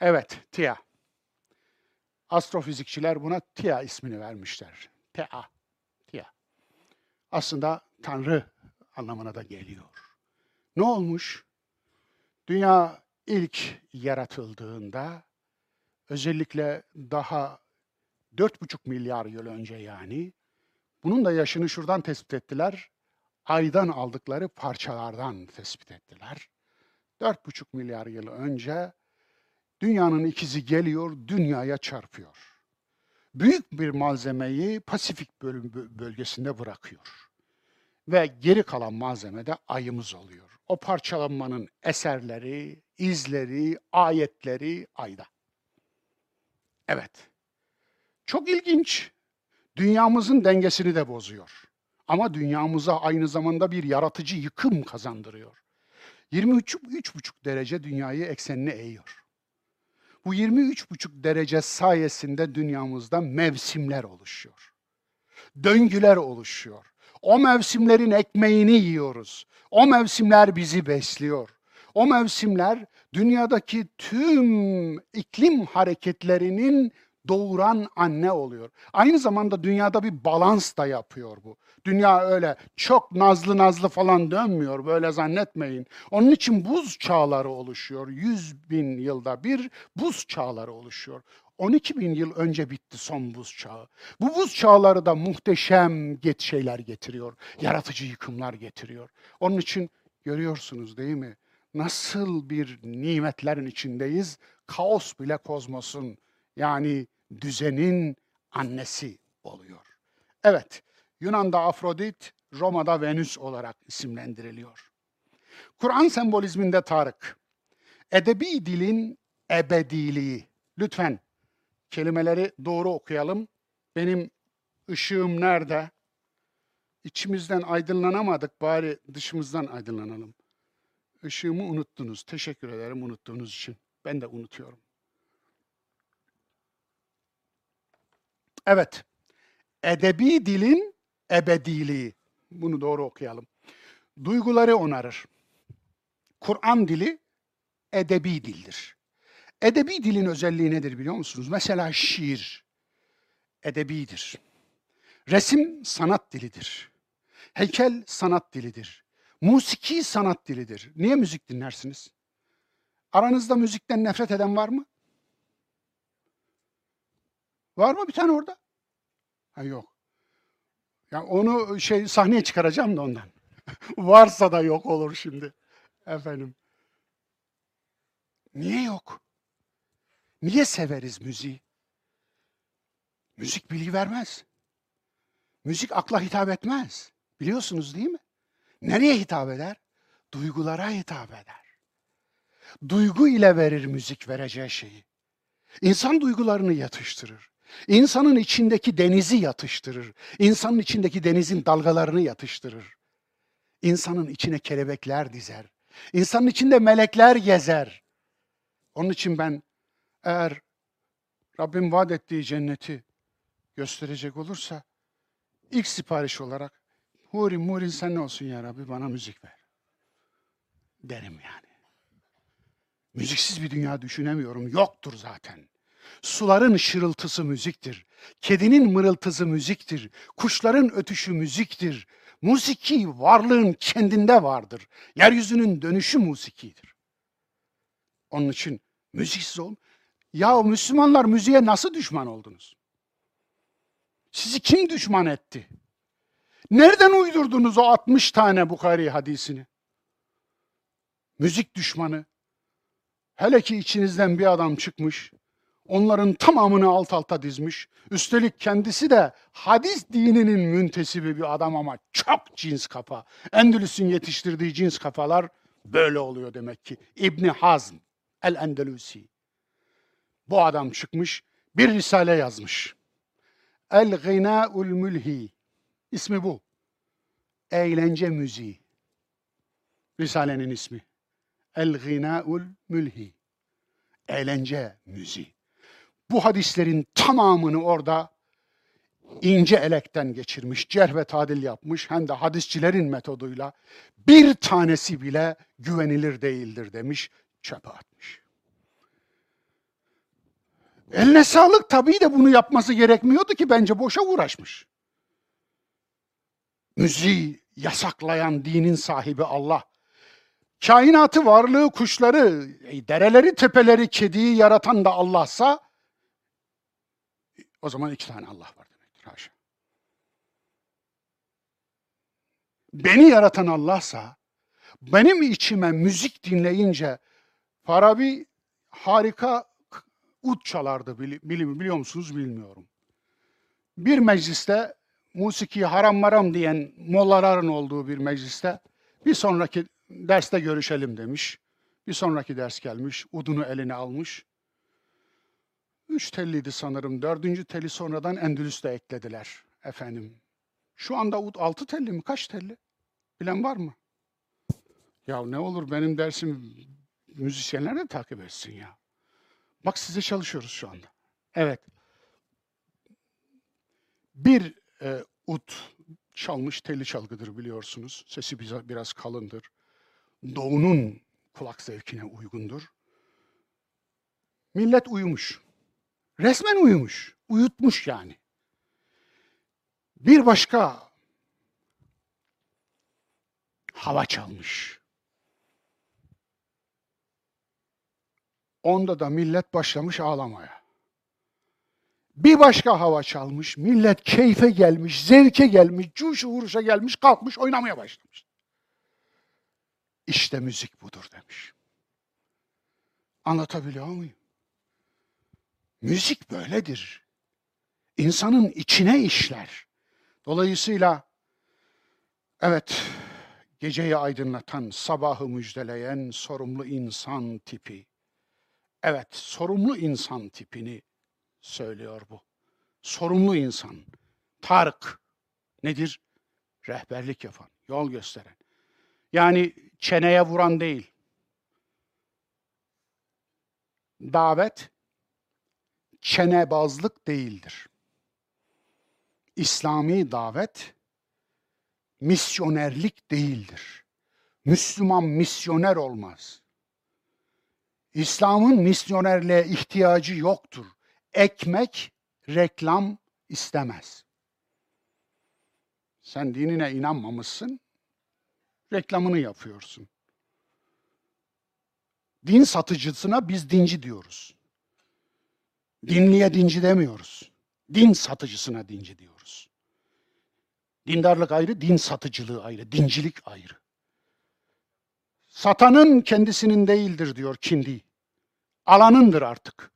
Evet, Tia. Astrofizikçiler buna Tia ismini vermişler. Tea, Tia. Aslında Tanrı anlamına da geliyor. Ne olmuş? Dünya ilk yaratıldığında özellikle daha 4,5 milyar yıl önce yani bunun da yaşını şuradan tespit ettiler. Aydan aldıkları parçalardan tespit ettiler. 4,5 milyar yıl önce dünyanın ikizi geliyor, dünyaya çarpıyor. Büyük bir malzemeyi Pasifik bölgesinde bırakıyor. Ve geri kalan malzeme de ayımız oluyor o parçalanmanın eserleri, izleri, ayetleri ayda. Evet. Çok ilginç. Dünyamızın dengesini de bozuyor. Ama dünyamıza aynı zamanda bir yaratıcı yıkım kazandırıyor. 23,5 derece dünyayı eksenine eğiyor. Bu 23,5 derece sayesinde dünyamızda mevsimler oluşuyor. Döngüler oluşuyor. O mevsimlerin ekmeğini yiyoruz. O mevsimler bizi besliyor. O mevsimler dünyadaki tüm iklim hareketlerinin doğuran anne oluyor. Aynı zamanda dünyada bir balans da yapıyor bu. Dünya öyle çok nazlı nazlı falan dönmüyor böyle zannetmeyin. Onun için buz çağları oluşuyor. Yüz bin yılda bir buz çağları oluşuyor. 12 bin yıl önce bitti son buz çağı. Bu buz çağları da muhteşem get şeyler getiriyor. Yaratıcı yıkımlar getiriyor. Onun için görüyorsunuz değil mi? Nasıl bir nimetlerin içindeyiz. Kaos bile kozmosun yani düzenin annesi oluyor. Evet, Yunan'da Afrodit, Roma'da Venüs olarak isimlendiriliyor. Kur'an sembolizminde Tarık. Edebi dilin ebediliği. Lütfen kelimeleri doğru okuyalım. Benim ışığım nerede? İçimizden aydınlanamadık, bari dışımızdan aydınlanalım. Işığımı unuttunuz. Teşekkür ederim unuttuğunuz için. Ben de unutuyorum. Evet. Edebi dilin ebediliği. Bunu doğru okuyalım. Duyguları onarır. Kur'an dili edebi dildir. Edebi dilin özelliği nedir biliyor musunuz? Mesela şiir edebidir. Resim sanat dilidir. Heykel sanat dilidir. Musiki sanat dilidir. Niye müzik dinlersiniz? Aranızda müzikten nefret eden var mı? Var mı bir tane orada? Ha yok. Ya onu şey sahneye çıkaracağım da ondan. Varsa da yok olur şimdi. Efendim. Niye yok? Niye severiz müziği? Müzik bilgi vermez. Müzik akla hitap etmez. Biliyorsunuz değil mi? Nereye hitap eder? Duygulara hitap eder. Duygu ile verir müzik vereceği şeyi. İnsan duygularını yatıştırır. İnsanın içindeki denizi yatıştırır. İnsanın içindeki denizin dalgalarını yatıştırır. İnsanın içine kelebekler dizer. İnsanın içinde melekler gezer. Onun için ben eğer Rabbim vaat ettiği cenneti gösterecek olursa ilk sipariş olarak Hurin Murin sen ne olsun ya Rabbi bana müzik ver. Derim yani. Müziksiz bir dünya düşünemiyorum. Yoktur zaten. Suların şırıltısı müziktir. Kedinin mırıltısı müziktir. Kuşların ötüşü müziktir. Musiki varlığın kendinde vardır. Yeryüzünün dönüşü musikidir. Onun için müziksiz ol. Ya Müslümanlar müziğe nasıl düşman oldunuz? Sizi kim düşman etti? Nereden uydurdunuz o 60 tane Bukhari hadisini? Müzik düşmanı. Hele ki içinizden bir adam çıkmış, onların tamamını alt alta dizmiş. Üstelik kendisi de hadis dininin müntesibi bir adam ama çok cins kafa. Endülüs'ün yetiştirdiği cins kafalar böyle oluyor demek ki. İbni Hazm el-Endelüsi. Bu adam çıkmış, bir risale yazmış. El-Gınâ'ul Mülhi. İsmi bu. Eğlence müziği. Risalenin ismi. El-Gınâ'ul Mülhi. Eğlence müziği. Bu hadislerin tamamını orada ince elekten geçirmiş, cerh ve tadil yapmış hem de hadisçilerin metoduyla bir tanesi bile güvenilir değildir demiş, çöpe atmış. Eline sağlık tabii de bunu yapması gerekmiyordu ki bence boşa uğraşmış. Müziği yasaklayan dinin sahibi Allah. Kainatı, varlığı, kuşları, dereleri, tepeleri, kediyi yaratan da Allah'sa o zaman iki tane Allah var demektir. Haşa. Beni yaratan Allah'sa benim içime müzik dinleyince Farabi harika ut çalardı bilim, biliyor musunuz bilmiyorum. Bir mecliste musiki haram maram diyen mollaların olduğu bir mecliste bir sonraki derste görüşelim demiş. Bir sonraki ders gelmiş, udunu eline almış. Üç telliydi sanırım. Dördüncü teli sonradan Endülüs'te eklediler efendim. Şu anda ud altı telli mi? Kaç telli? Bilen var mı? Ya ne olur benim dersim müzisyenler de takip etsin ya. Bak size çalışıyoruz şu anda. Evet. Bir e, ut çalmış telli çalgıdır biliyorsunuz. Sesi biraz kalındır. Doğunun kulak zevkine uygundur. Millet uyumuş. Resmen uyumuş. Uyutmuş yani. Bir başka hava çalmış. Onda da millet başlamış ağlamaya. Bir başka hava çalmış, millet keyfe gelmiş, zevke gelmiş, cuşu vuruşa gelmiş, kalkmış, oynamaya başlamış. İşte müzik budur demiş. Anlatabiliyor muyum? Müzik böyledir. İnsanın içine işler. Dolayısıyla evet geceyi aydınlatan, sabahı müjdeleyen sorumlu insan tipi. Evet, sorumlu insan tipini söylüyor bu. Sorumlu insan. Tarık nedir? Rehberlik yapan, yol gösteren. Yani çeneye vuran değil. Davet çenebazlık değildir. İslami davet misyonerlik değildir. Müslüman misyoner olmaz. İslam'ın misyonerliğe ihtiyacı yoktur. Ekmek, reklam istemez. Sen dinine inanmamışsın, reklamını yapıyorsun. Din satıcısına biz dinci diyoruz. Dinliye dinci demiyoruz. Din satıcısına dinci diyoruz. Dindarlık ayrı, din satıcılığı ayrı, dincilik ayrı. Satanın kendisinin değildir diyor Kindi. Alanındır artık.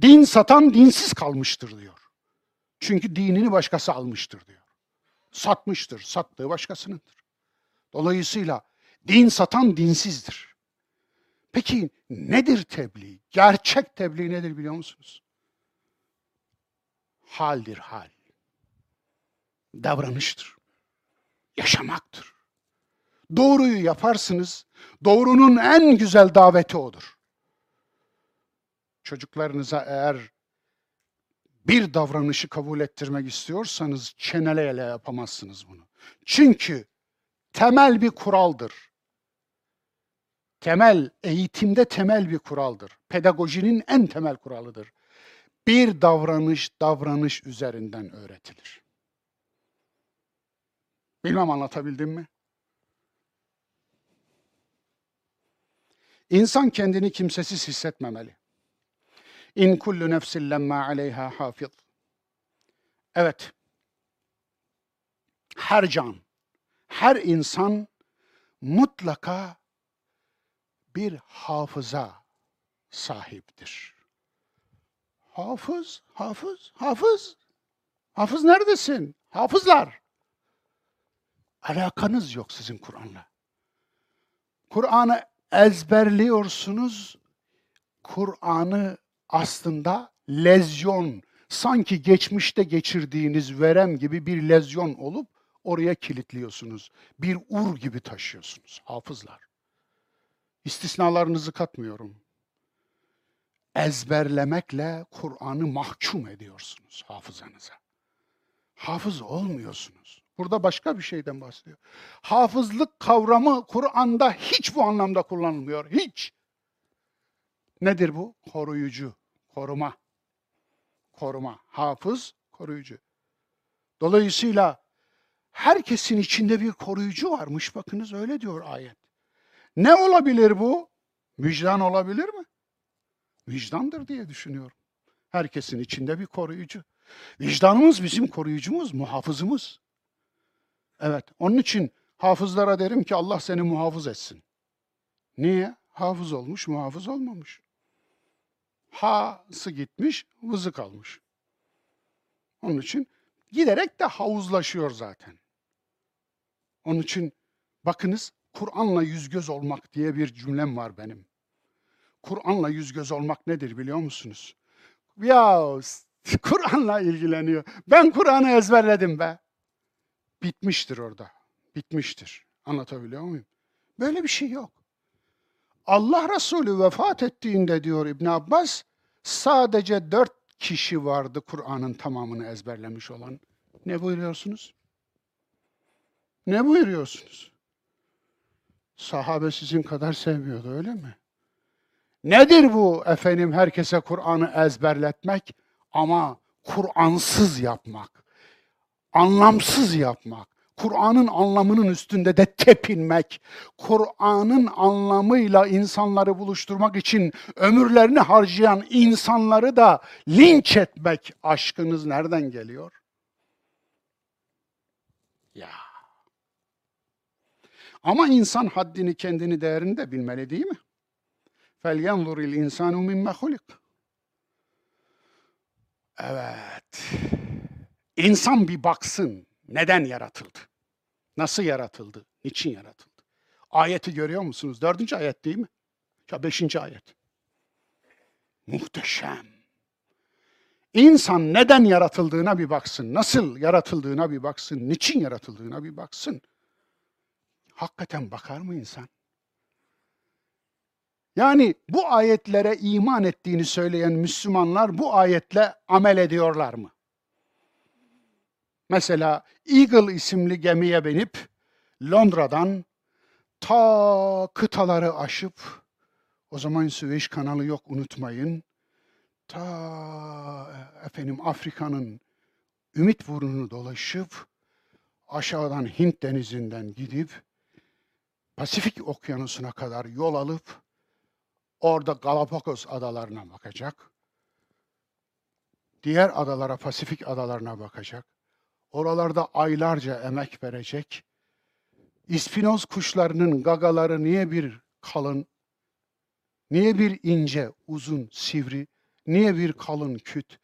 Din satan dinsiz kalmıştır diyor. Çünkü dinini başkası almıştır diyor. Satmıştır, sattığı başkasınındır. Dolayısıyla din satan dinsizdir. Peki nedir tebliğ? Gerçek tebliğ nedir biliyor musunuz? Haldir hal. Davranıştır. Yaşamaktır. Doğruyu yaparsınız. Doğrunun en güzel daveti odur. Çocuklarınıza eğer bir davranışı kabul ettirmek istiyorsanız çeneleyle yapamazsınız bunu. Çünkü temel bir kuraldır. Temel, eğitimde temel bir kuraldır. Pedagojinin en temel kuralıdır. Bir davranış davranış üzerinden öğretilir. Bilmem anlatabildim mi? İnsan kendini kimsesiz hissetmemeli. İn kullu nefsin lemma aleyha hafiz. Evet. Her can, her insan mutlaka bir hafıza sahiptir. Hafız, hafız, hafız. Hafız neredesin? Hafızlar. Alakanız yok sizin Kur'an'la. Kur'an'ı ezberliyorsunuz. Kur'an'ı aslında lezyon, sanki geçmişte geçirdiğiniz verem gibi bir lezyon olup oraya kilitliyorsunuz. Bir ur gibi taşıyorsunuz hafızlar. İstisnalarınızı katmıyorum. Ezberlemekle Kur'an'ı mahkum ediyorsunuz hafızanıza. Hafız olmuyorsunuz. Burada başka bir şeyden bahsediyor. Hafızlık kavramı Kur'an'da hiç bu anlamda kullanılmıyor. Hiç. Nedir bu? Koruyucu, koruma. Koruma. Hafız, koruyucu. Dolayısıyla herkesin içinde bir koruyucu varmış. Bakınız öyle diyor ayet. Ne olabilir bu? Vicdan olabilir mi? Vicdandır diye düşünüyorum. Herkesin içinde bir koruyucu. Vicdanımız bizim koruyucumuz, muhafızımız. Evet, onun için hafızlara derim ki Allah seni muhafız etsin. Niye? Hafız olmuş, muhafız olmamış. Ha'sı gitmiş, vızı kalmış. Onun için giderek de havuzlaşıyor zaten. Onun için bakınız Kur'an'la yüz göz olmak diye bir cümlem var benim. Kur'an'la yüz göz olmak nedir biliyor musunuz? Ya Kur'an'la ilgileniyor. Ben Kur'an'ı ezberledim be. Bitmiştir orada. Bitmiştir. Anlatabiliyor muyum? Böyle bir şey yok. Allah Resulü vefat ettiğinde diyor İbn Abbas, sadece dört kişi vardı Kur'an'ın tamamını ezberlemiş olan. Ne buyuruyorsunuz? Ne buyuruyorsunuz? Sahabe sizin kadar sevmiyordu öyle mi? Nedir bu efendim herkese Kur'an'ı ezberletmek ama Kur'ansız yapmak, anlamsız yapmak, Kur'an'ın anlamının üstünde de tepinmek, Kur'an'ın anlamıyla insanları buluşturmak için ömürlerini harcayan insanları da linç etmek aşkınız nereden geliyor? Ya. Ama insan haddini kendini değerini de bilmeli değil mi? فَلْيَنْظُرِ الْاِنْسَانُ مِمَّ خُلِقٍ Evet. İnsan bir baksın. Neden yaratıldı? Nasıl yaratıldı? Niçin yaratıldı? Ayeti görüyor musunuz? Dördüncü ayet değil mi? Ya beşinci ayet. Muhteşem. İnsan neden yaratıldığına bir baksın. Nasıl yaratıldığına bir baksın. Niçin yaratıldığına bir baksın. Hakikaten bakar mı insan? Yani bu ayetlere iman ettiğini söyleyen Müslümanlar bu ayetle amel ediyorlar mı? Mesela Eagle isimli gemiye binip Londra'dan ta kıtaları aşıp o zaman Süveyş kanalı yok unutmayın. Ta efendim Afrika'nın Ümit burnunu dolaşıp aşağıdan Hint denizinden gidip Pasifik okyanusuna kadar yol alıp orada Galapagos adalarına bakacak. Diğer adalara, Pasifik adalarına bakacak. Oralarda aylarca emek verecek. İspinoz kuşlarının gagaları niye bir kalın, niye bir ince, uzun, sivri, niye bir kalın küt?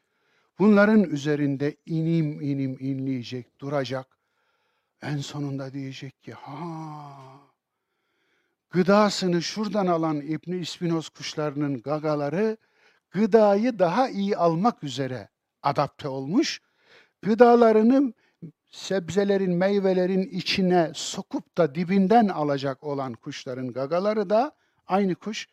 Bunların üzerinde inim inim inleyecek, duracak. En sonunda diyecek ki ha gıdasını şuradan alan İbn İspinoz kuşlarının gagaları gıdayı daha iyi almak üzere adapte olmuş. Gıdalarını sebzelerin, meyvelerin içine sokup da dibinden alacak olan kuşların gagaları da aynı kuş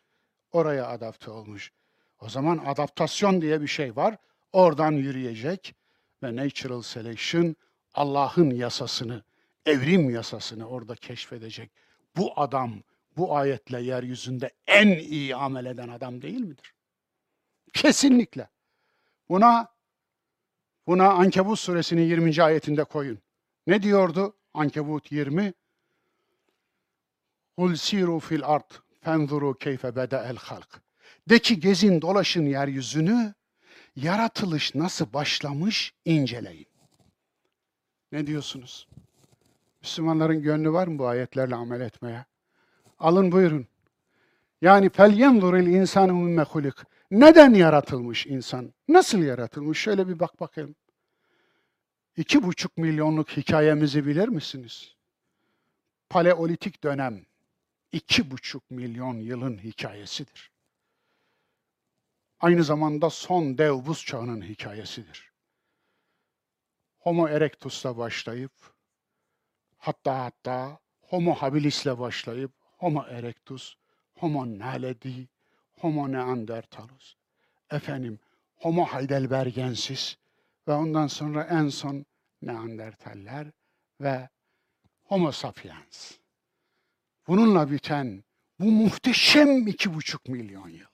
oraya adapte olmuş. O zaman adaptasyon diye bir şey var. Oradan yürüyecek ve natural selection Allah'ın yasasını, evrim yasasını orada keşfedecek. Bu adam bu ayetle yeryüzünde en iyi amel eden adam değil midir? Kesinlikle. Buna buna Ankebut suresinin 20. ayetinde koyun. Ne diyordu Ankebut 20? Kul siru fil ard fenzuru keyfe beda'el halk. De ki gezin dolaşın yeryüzünü, yaratılış nasıl başlamış inceleyin. Ne diyorsunuz? Müslümanların gönlü var mı bu ayetlerle amel etmeye? Alın buyurun. Yani yenzuril insanu mimme hulik. Neden yaratılmış insan? Nasıl yaratılmış? Şöyle bir bak bakalım. İki buçuk milyonluk hikayemizi bilir misiniz? Paleolitik dönem iki buçuk milyon yılın hikayesidir. Aynı zamanda son dev buz çağının hikayesidir. Homo erectus'la başlayıp hatta hatta Homo habilis'le başlayıp Homo erectus, Homo naledi, Homo neandertalus, efendim Homo heidelbergensis ve ondan sonra en son Neandertaller ve Homo sapiens. Bununla biten bu muhteşem iki buçuk milyon yıl.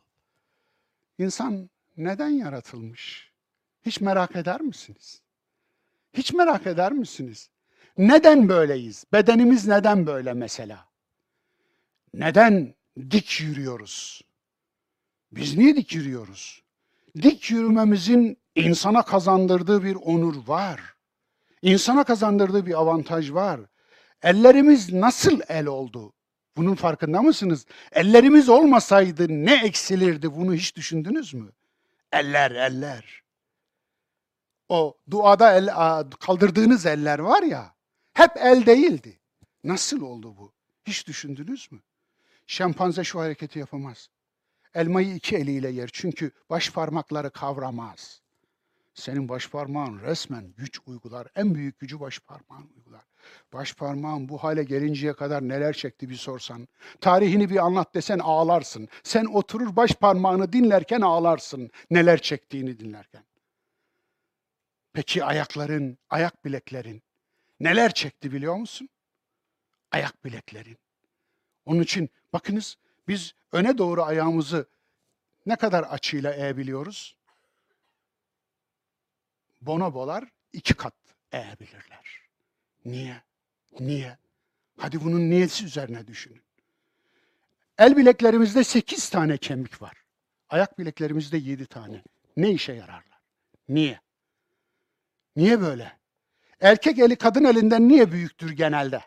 İnsan neden yaratılmış? Hiç merak eder misiniz? Hiç merak eder misiniz? Neden böyleyiz? Bedenimiz neden böyle mesela? Neden dik yürüyoruz? Biz niye dik yürüyoruz? Dik yürümemizin insana kazandırdığı bir onur var. İnsana kazandırdığı bir avantaj var. Ellerimiz nasıl el oldu? Bunun farkında mısınız? Ellerimiz olmasaydı ne eksilirdi bunu hiç düşündünüz mü? Eller, eller. O duada el, kaldırdığınız eller var ya, hep el değildi. Nasıl oldu bu? Hiç düşündünüz mü? Şempanze şu hareketi yapamaz. Elmayı iki eliyle yer çünkü baş parmakları kavramaz. Senin baş parmağın resmen güç uygular. En büyük gücü baş parmağın uygular. Baş parmağın bu hale gelinceye kadar neler çekti bir sorsan. Tarihini bir anlat desen ağlarsın. Sen oturur baş parmağını dinlerken ağlarsın. Neler çektiğini dinlerken. Peki ayakların, ayak bileklerin neler çekti biliyor musun? Ayak bileklerin. Onun için bakınız biz öne doğru ayağımızı ne kadar açıyla eğebiliyoruz? Bonobolar iki kat eğebilirler. Niye? Niye? Hadi bunun niyesi üzerine düşünün. El bileklerimizde sekiz tane kemik var. Ayak bileklerimizde yedi tane. Ne işe yararlar? Niye? Niye böyle? Erkek eli kadın elinden niye büyüktür genelde?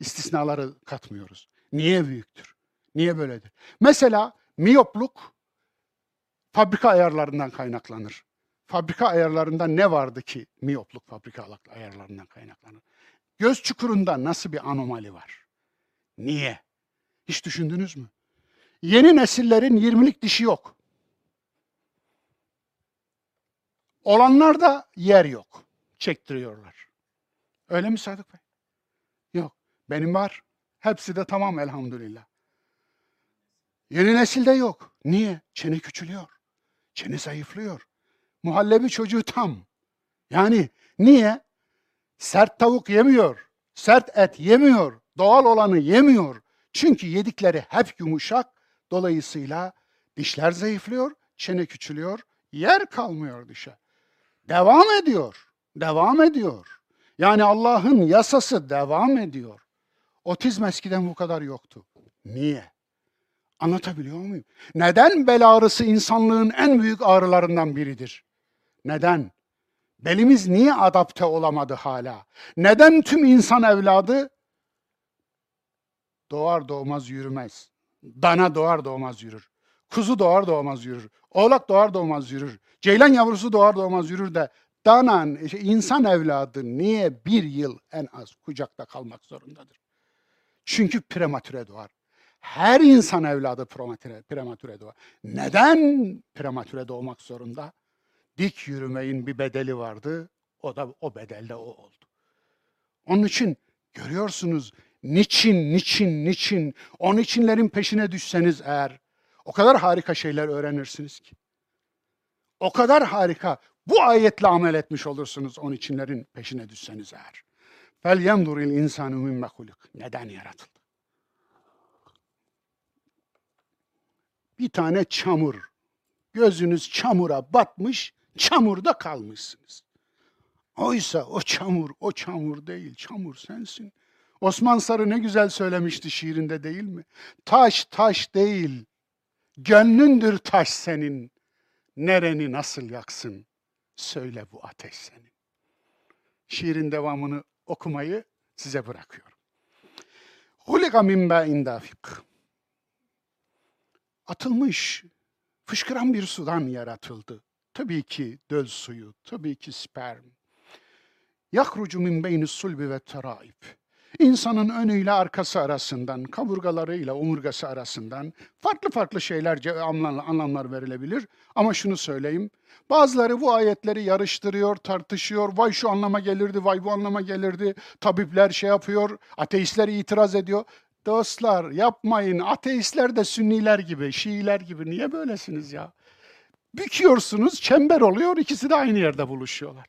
İstisnaları katmıyoruz. Niye büyüktür? Niye böyledir? Mesela miyopluk fabrika ayarlarından kaynaklanır. Fabrika ayarlarında ne vardı ki miyopluk fabrika ayarlarından kaynaklanır? Göz çukurunda nasıl bir anomali var? Niye? Hiç düşündünüz mü? Yeni nesillerin 20'lik dişi yok. Olanlar yer yok. Çektiriyorlar. Öyle mi Sadık Bey? Yok. Benim var. Hepsi de tamam elhamdülillah. Yeni nesilde yok. Niye? Çene küçülüyor. Çene zayıflıyor. Muhallebi çocuğu tam. Yani niye? Sert tavuk yemiyor. Sert et yemiyor. Doğal olanı yemiyor. Çünkü yedikleri hep yumuşak. Dolayısıyla dişler zayıflıyor, çene küçülüyor, yer kalmıyor dişe. Devam ediyor. Devam ediyor. Yani Allah'ın yasası devam ediyor. Otizm eskiden bu kadar yoktu. Niye? Anlatabiliyor muyum? Neden bel ağrısı insanlığın en büyük ağrılarından biridir? Neden? Belimiz niye adapte olamadı hala? Neden tüm insan evladı doğar doğmaz yürümez? Dana doğar doğmaz yürür. Kuzu doğar doğmaz yürür. Oğlak doğar doğmaz yürür. Ceylan yavrusu doğar doğmaz yürür de danan insan evladı niye bir yıl en az kucakta kalmak zorundadır? Çünkü prematüre doğar. Her insan evladı prematüre, prematüre doğar. Neden prematüre doğmak zorunda? Dik yürümeyin bir bedeli vardı. O da o bedelde o oldu. Onun için görüyorsunuz niçin, niçin, niçin, o niçinlerin peşine düşseniz eğer o kadar harika şeyler öğrenirsiniz ki. O kadar harika. Bu ayetle amel etmiş olursunuz onun içinlerin peşine düşseniz eğer. Fel yenduril insanu mimme huluk. Neden yaratıldı? Bir tane çamur. Gözünüz çamura batmış, çamurda kalmışsınız. Oysa o çamur, o çamur değil, çamur sensin. Osman Sarı ne güzel söylemişti şiirinde değil mi? Taş taş değil, gönlündür taş senin. Nereni nasıl yaksın? Söyle bu ateş senin. Şiirin devamını okumayı size bırakıyorum. Hulika min ba'in dafik. Atılmış, fışkıran bir sudan yaratıldı. Tabii ki döl suyu, tabii ki sperm. Yahrucu min beyni sulbi ve teraib. İnsanın önüyle arkası arasından, kaburgalarıyla omurgası arasından farklı farklı şeyler, anlamlar verilebilir. Ama şunu söyleyeyim, bazıları bu ayetleri yarıştırıyor, tartışıyor. Vay şu anlama gelirdi, vay bu anlama gelirdi. Tabipler şey yapıyor, ateistler itiraz ediyor. Dostlar yapmayın, ateistler de sünniler gibi, şiiler gibi. Niye böylesiniz ya? Büküyorsunuz, çember oluyor, ikisi de aynı yerde buluşuyorlar.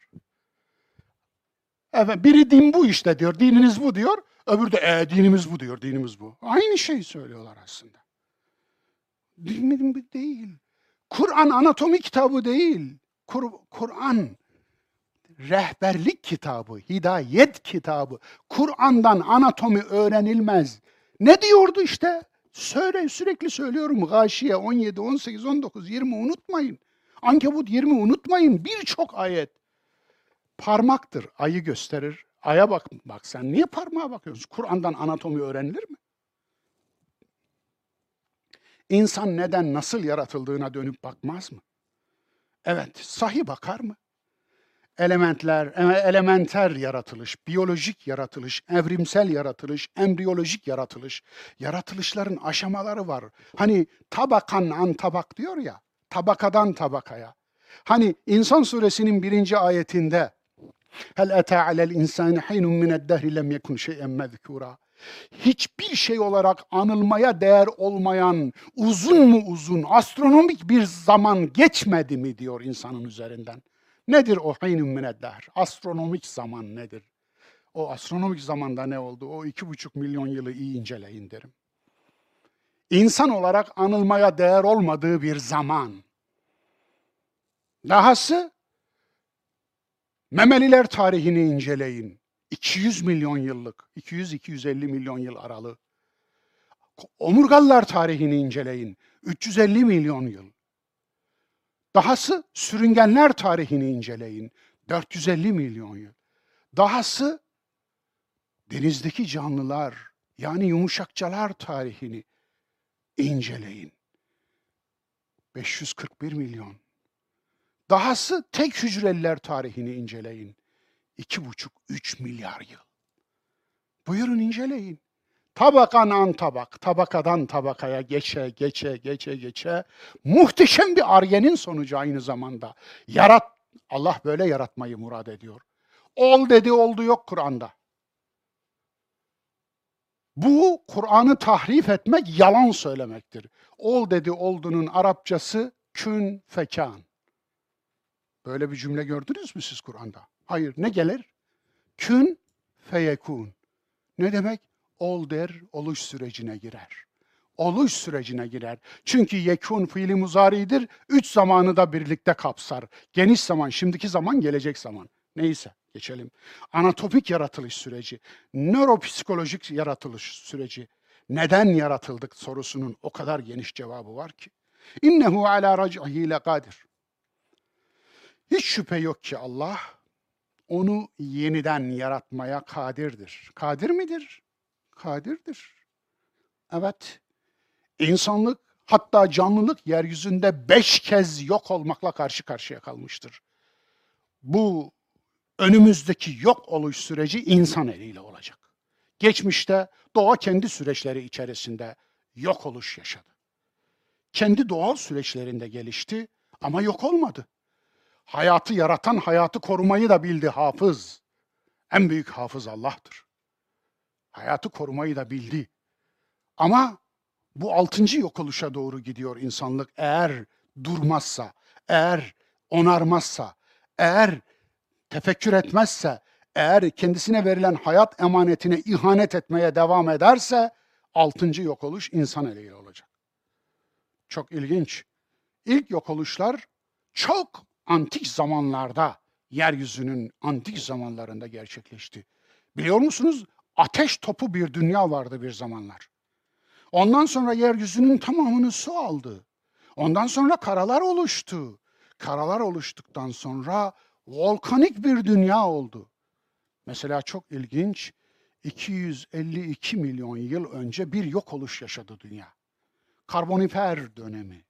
Evet, biri din bu işte diyor, dininiz bu diyor. Öbürü de e, dinimiz bu diyor, dinimiz bu. Aynı şeyi söylüyorlar aslında. Din bu değil. Kur'an anatomi kitabı değil. Kur, Kur'an rehberlik kitabı, hidayet kitabı. Kur'an'dan anatomi öğrenilmez. Ne diyordu işte? Söyle, sürekli söylüyorum. Gâşiye 17, 18, 19, 20 unutmayın. Ankebut 20 unutmayın. Birçok ayet parmaktır. Ayı gösterir. Aya bak, bak sen niye parmağa bakıyorsun? Kur'an'dan anatomi öğrenilir mi? İnsan neden, nasıl yaratıldığına dönüp bakmaz mı? Evet, sahi bakar mı? Elementler, e, elementer yaratılış, biyolojik yaratılış, evrimsel yaratılış, embriyolojik yaratılış, yaratılışların aşamaları var. Hani tabakan an tabak diyor ya, tabakadan tabakaya. Hani İnsan suresinin birinci ayetinde Hel ata alel insani hinun mined dehri lem yekun şey'en mezkura. Hiçbir şey olarak anılmaya değer olmayan uzun mu uzun astronomik bir zaman geçmedi mi diyor insanın üzerinden. Nedir o hinun mined dehr? Astronomik zaman nedir? O astronomik zamanda ne oldu? O iki buçuk milyon yılı iyi inceleyin derim. İnsan olarak anılmaya değer olmadığı bir zaman. Dahası Memeliler tarihini inceleyin. 200 milyon yıllık, 200-250 milyon yıl aralığı. Omurgalılar tarihini inceleyin. 350 milyon yıl. Dahası sürüngenler tarihini inceleyin. 450 milyon yıl. Dahası denizdeki canlılar yani yumuşakçalar tarihini inceleyin. 541 milyon. Dahası tek hücreliler tarihini inceleyin. 2,5-3 milyar yıl. Buyurun inceleyin. Tabakan tabak, tabakadan tabakaya geçe, geçe, geçe, geçe. Muhteşem bir argenin sonucu aynı zamanda. Yarat, Allah böyle yaratmayı murad ediyor. Ol dedi oldu yok Kur'an'da. Bu Kur'an'ı tahrif etmek yalan söylemektir. Ol dedi oldunun Arapçası kün fekan. Böyle bir cümle gördünüz mü siz Kur'an'da? Hayır. Ne gelir? Kün feyekun. Ne demek? Ol der, oluş sürecine girer. Oluş sürecine girer. Çünkü yekun fiili muzaridir. Üç zamanı da birlikte kapsar. Geniş zaman, şimdiki zaman, gelecek zaman. Neyse geçelim. Anatopik yaratılış süreci, nöropsikolojik yaratılış süreci. Neden yaratıldık sorusunun o kadar geniş cevabı var ki. İnnehu ala rac'ihi lekadir. Hiç şüphe yok ki Allah onu yeniden yaratmaya kadirdir. Kadir midir? Kadirdir. Evet. İnsanlık hatta canlılık yeryüzünde beş kez yok olmakla karşı karşıya kalmıştır. Bu önümüzdeki yok oluş süreci insan eliyle olacak. Geçmişte doğa kendi süreçleri içerisinde yok oluş yaşadı. Kendi doğal süreçlerinde gelişti ama yok olmadı. Hayatı yaratan, hayatı korumayı da bildi hafız. En büyük hafız Allah'tır. Hayatı korumayı da bildi. Ama bu altıncı yok oluşa doğru gidiyor insanlık eğer durmazsa, eğer onarmazsa, eğer tefekkür etmezse, eğer kendisine verilen hayat emanetine ihanet etmeye devam ederse altıncı yok oluş insan eliyle olacak. Çok ilginç. İlk yok oluşlar çok antik zamanlarda, yeryüzünün antik zamanlarında gerçekleşti. Biliyor musunuz? Ateş topu bir dünya vardı bir zamanlar. Ondan sonra yeryüzünün tamamını su aldı. Ondan sonra karalar oluştu. Karalar oluştuktan sonra volkanik bir dünya oldu. Mesela çok ilginç 252 milyon yıl önce bir yok oluş yaşadı dünya. Karbonifer dönemi.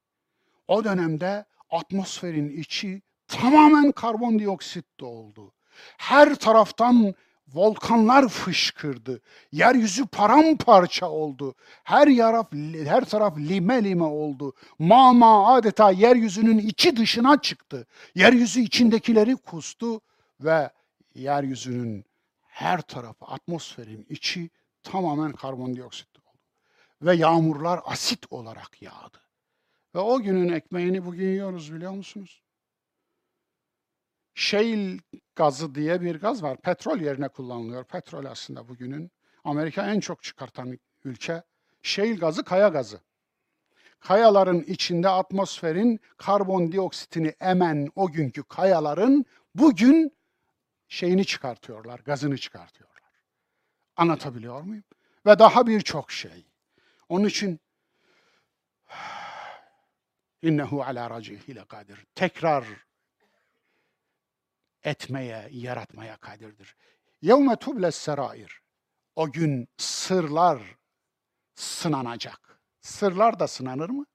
O dönemde atmosferin içi tamamen karbondioksit doldu. Her taraftan volkanlar fışkırdı. Yeryüzü paramparça oldu. Her taraf her taraf lime lime oldu. Mama adeta yeryüzünün içi dışına çıktı. Yeryüzü içindekileri kustu ve yeryüzünün her tarafı atmosferin içi tamamen karbondioksit oldu. Ve yağmurlar asit olarak yağdı. Ve o günün ekmeğini bugün yiyoruz biliyor musunuz? Shale gazı diye bir gaz var. Petrol yerine kullanılıyor. Petrol aslında bugünün Amerika en çok çıkartan ülke. Shale gazı kaya gazı. Kayaların içinde atmosferin karbondioksitini emen o günkü kayaların bugün şeyini çıkartıyorlar, gazını çıkartıyorlar. Anlatabiliyor muyum? Ve daha birçok şey. Onun için innehu ala racihi kadir. Tekrar etmeye, yaratmaya kadirdir. Yevme tubles serair. O gün sırlar sınanacak. Sırlar da sınanır mı?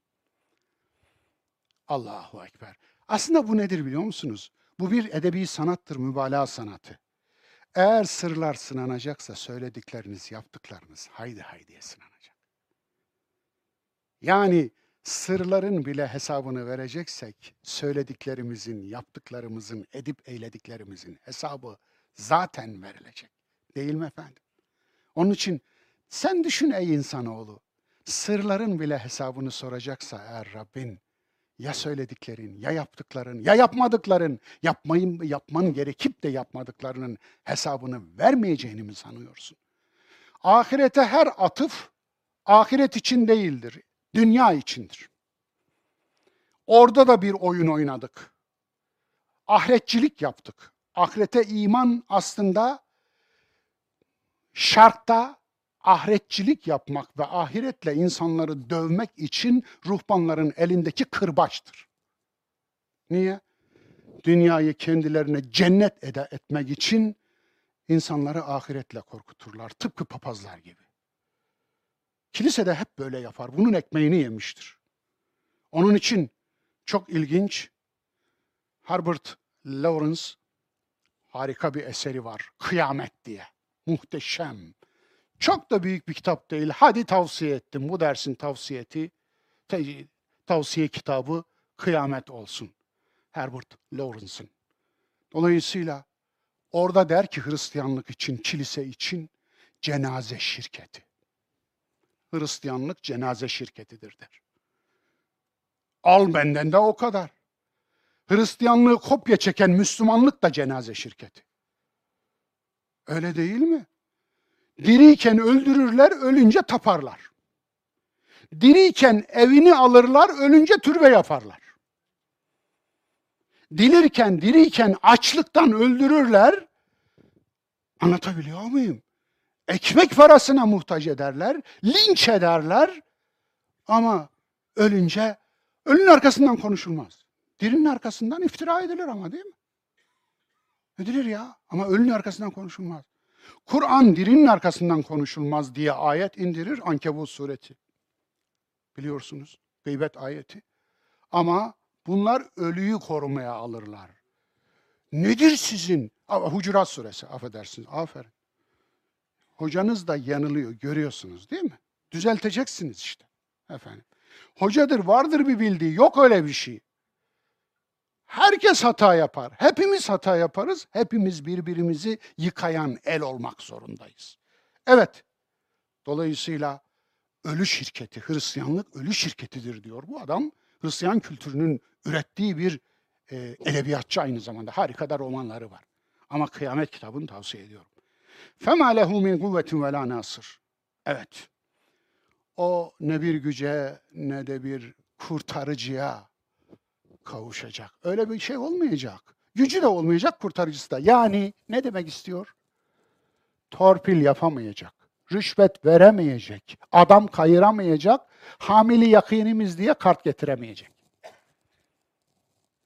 Allahu Ekber. Aslında bu nedir biliyor musunuz? Bu bir edebi sanattır, mübalağa sanatı. Eğer sırlar sınanacaksa söyledikleriniz, yaptıklarınız haydi haydiye sınanacak. Yani sırların bile hesabını vereceksek, söylediklerimizin, yaptıklarımızın, edip eylediklerimizin hesabı zaten verilecek. Değil mi efendim? Onun için sen düşün ey insanoğlu, sırların bile hesabını soracaksa eğer Rabbin, ya söylediklerin, ya yaptıkların, ya yapmadıkların, yapmayın, yapman gerekip de yapmadıklarının hesabını vermeyeceğini mi sanıyorsun? Ahirete her atıf ahiret için değildir dünya içindir. Orada da bir oyun oynadık. Ahiretçilik yaptık. Ahirete iman aslında şarkta ahiretçilik yapmak ve ahiretle insanları dövmek için ruhbanların elindeki kırbaçtır. Niye? Dünyayı kendilerine cennet eda etmek için insanları ahiretle korkuturlar. Tıpkı papazlar gibi. Kilise de hep böyle yapar. Bunun ekmeğini yemiştir. Onun için çok ilginç Herbert Lawrence harika bir eseri var. Kıyamet diye. Muhteşem. Çok da büyük bir kitap değil. Hadi tavsiye ettim. Bu dersin tavsiyeti, tavsiye kitabı Kıyamet olsun. Herbert Lawrence'ın. Dolayısıyla orada der ki Hristiyanlık için, kilise için cenaze şirketi. Hristiyanlık cenaze şirketidir der. Al benden de o kadar. Hristiyanlığı kopya çeken Müslümanlık da cenaze şirketi. Öyle değil mi? Diriyken öldürürler, ölünce taparlar. Diriyken evini alırlar, ölünce türbe yaparlar. Dilirken, diriyken açlıktan öldürürler. Anlatabiliyor muyum? Ekmek parasına muhtaç ederler, linç ederler. Ama ölünce, ölünün arkasından konuşulmaz. Dirinin arkasından iftira edilir ama değil mi? Edilir ya ama ölünün arkasından konuşulmaz. Kur'an dirinin arkasından konuşulmaz diye ayet indirir Ankebut sureti. Biliyorsunuz gıybet ayeti. Ama bunlar ölüyü korumaya alırlar. Nedir sizin? Hucurat suresi affedersiniz. Aferin. Hocanız da yanılıyor görüyorsunuz değil mi? Düzelteceksiniz işte. Efendim. Hocadır vardır bir bildiği yok öyle bir şey. Herkes hata yapar. Hepimiz hata yaparız. Hepimiz birbirimizi yıkayan el olmak zorundayız. Evet. Dolayısıyla ölü şirketi, Hristiyanlık ölü şirketidir diyor bu adam. Hristiyan kültürünün ürettiği bir e, edebiyatçı aynı zamanda. Harika da romanları var. Ama kıyamet kitabını tavsiye ediyorum. فَمَا لَهُ مِنْ قُوَّةٍ وَلَا نَاصِرٍ Evet. O ne bir güce ne de bir kurtarıcıya kavuşacak. Öyle bir şey olmayacak. Gücü de olmayacak, kurtarıcısı da. Yani ne demek istiyor? Torpil yapamayacak. Rüşvet veremeyecek. Adam kayıramayacak. Hamili yakinimiz diye kart getiremeyecek.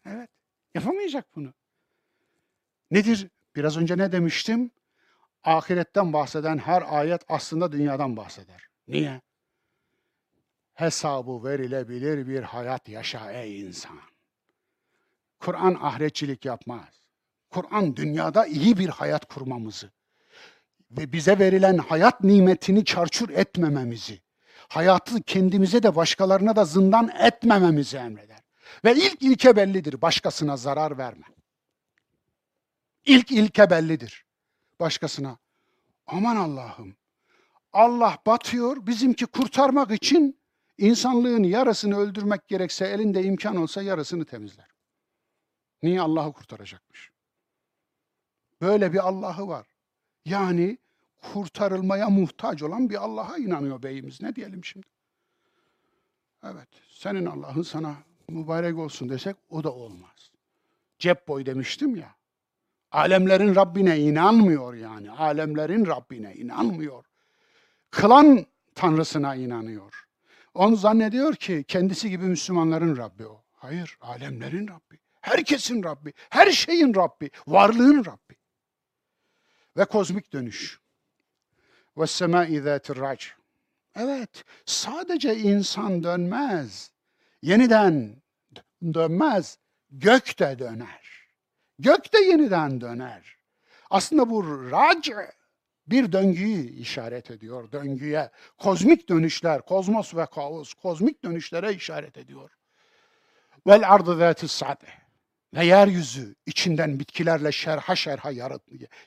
Evet. Yapamayacak bunu. Nedir? Biraz önce ne demiştim? Ahiretten bahseden her ayet aslında dünyadan bahseder. Niye? Hesabı verilebilir bir hayat yaşa ey insan. Kur'an ahiretçilik yapmaz. Kur'an dünyada iyi bir hayat kurmamızı ve bize verilen hayat nimetini çarçur etmememizi, hayatı kendimize de başkalarına da zindan etmememizi emreder. Ve ilk ilke bellidir, başkasına zarar verme. İlk ilke bellidir, başkasına. Aman Allah'ım, Allah batıyor, bizimki kurtarmak için insanlığın yarısını öldürmek gerekse elinde imkan olsa yarısını temizler. Niye Allah'ı kurtaracakmış? Böyle bir Allah'ı var. Yani kurtarılmaya muhtaç olan bir Allah'a inanıyor beyimiz. Ne diyelim şimdi? Evet, senin Allah'ın sana mübarek olsun desek o da olmaz. Cep boy demiştim ya. Alemlerin Rabbine inanmıyor yani. Alemlerin Rabbine inanmıyor. Kılan Tanrısına inanıyor. Onu zannediyor ki kendisi gibi Müslümanların Rabbi o. Hayır, alemlerin Rabbi. Herkesin Rabbi, her şeyin Rabbi, varlığın Rabbi. Ve kozmik dönüş. Ve semâ-i zâtir Evet, sadece insan dönmez. Yeniden dönmez. Gök de döner. Gök de yeniden döner. Aslında bu rac bir döngüyü işaret ediyor. Döngüye, kozmik dönüşler, kozmos ve kaos, kozmik dönüşlere işaret ediyor. Vel ardı zâtis sadeh. Ve yeryüzü içinden bitkilerle şerha şerha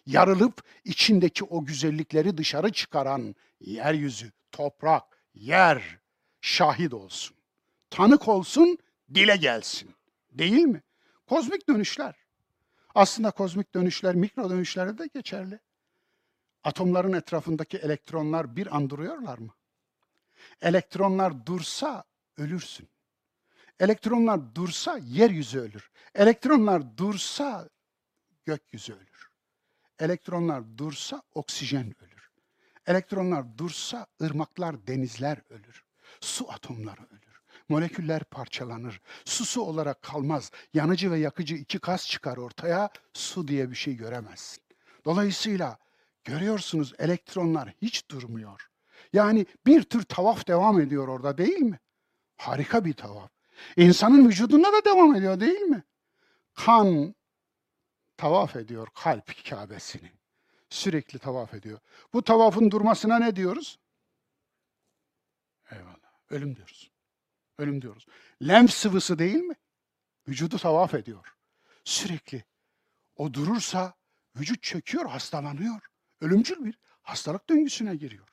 yarılıp içindeki o güzellikleri dışarı çıkaran yeryüzü, toprak, yer şahit olsun. Tanık olsun, dile gelsin. Değil mi? Kozmik dönüşler. Aslında kozmik dönüşler mikro dönüşlerde de geçerli. Atomların etrafındaki elektronlar bir an duruyorlar mı? Elektronlar dursa ölürsün. Elektronlar dursa yeryüzü ölür. Elektronlar dursa gökyüzü ölür. Elektronlar dursa oksijen ölür. Elektronlar dursa ırmaklar, denizler ölür. Su atomları ölür. Moleküller parçalanır. Su su olarak kalmaz. Yanıcı ve yakıcı iki kas çıkar ortaya. Su diye bir şey göremezsin. Dolayısıyla görüyorsunuz elektronlar hiç durmuyor. Yani bir tür tavaf devam ediyor orada değil mi? Harika bir tavaf. İnsanın vücudunda da devam ediyor değil mi? Kan tavaf ediyor kalp Kabe'sini. Sürekli tavaf ediyor. Bu tavafın durmasına ne diyoruz? Eyvallah. Ölüm diyoruz. Ölüm diyoruz. Lenf sıvısı değil mi? Vücudu tavaf ediyor. Sürekli. O durursa vücut çöküyor, hastalanıyor. Ölümcül bir hastalık döngüsüne giriyor.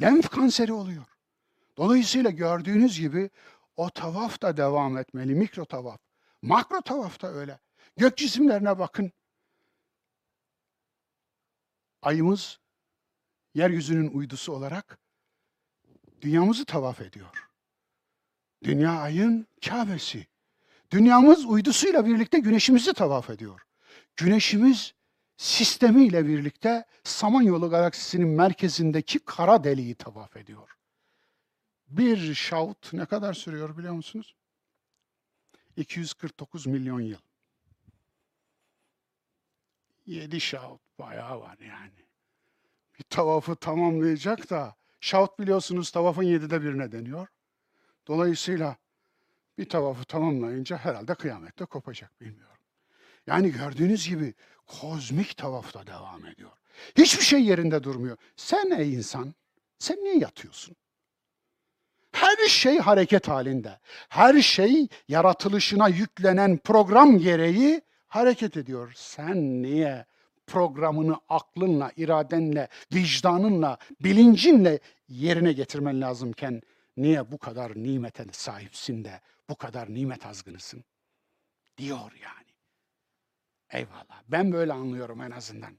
Lenf kanseri oluyor. Dolayısıyla gördüğünüz gibi o tavaf da devam etmeli. Mikro tavaf. Makro tavaf da öyle. Gök cisimlerine bakın. Ayımız yeryüzünün uydusu olarak dünyamızı tavaf ediyor. Dünya ayın Kabe'si. Dünyamız uydusuyla birlikte güneşimizi tavaf ediyor. Güneşimiz sistemiyle birlikte Samanyolu galaksisinin merkezindeki kara deliği tavaf ediyor. Bir şaut ne kadar sürüyor biliyor musunuz? 249 milyon yıl. 7 şaut bayağı var yani. Bir tavafı tamamlayacak da şaut biliyorsunuz tavafın yedide birine deniyor. Dolayısıyla bir tavafı tamamlayınca herhalde kıyamette kopacak bilmiyorum. Yani gördüğünüz gibi kozmik tavaf da devam ediyor. Hiçbir şey yerinde durmuyor. Sen ey insan, sen niye yatıyorsun? Her şey hareket halinde. Her şey yaratılışına yüklenen program gereği hareket ediyor. Sen niye programını aklınla, iradenle, vicdanınla, bilincinle yerine getirmen lazımken niye bu kadar nimete sahipsin de bu kadar nimet azgınısın? Diyor yani. Eyvallah. Ben böyle anlıyorum en azından.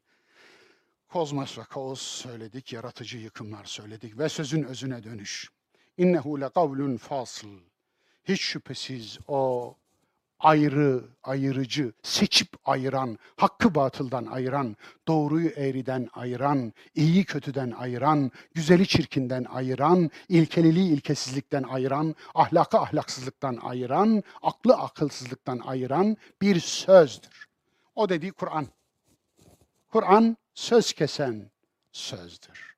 Kozmos ve kaos söyledik, yaratıcı yıkımlar söyledik ve sözün özüne dönüş. İnnehu le kavlun fasıl. Hiç şüphesiz o ayrı, ayırıcı, seçip ayıran, hakkı batıldan ayıran, doğruyu eğriden ayıran, iyi kötüden ayıran, güzeli çirkinden ayıran, ilkeliliği ilkesizlikten ayıran, ahlakı ahlaksızlıktan ayıran, aklı akılsızlıktan ayıran bir sözdür. O dediği Kur'an. Kur'an söz kesen sözdür.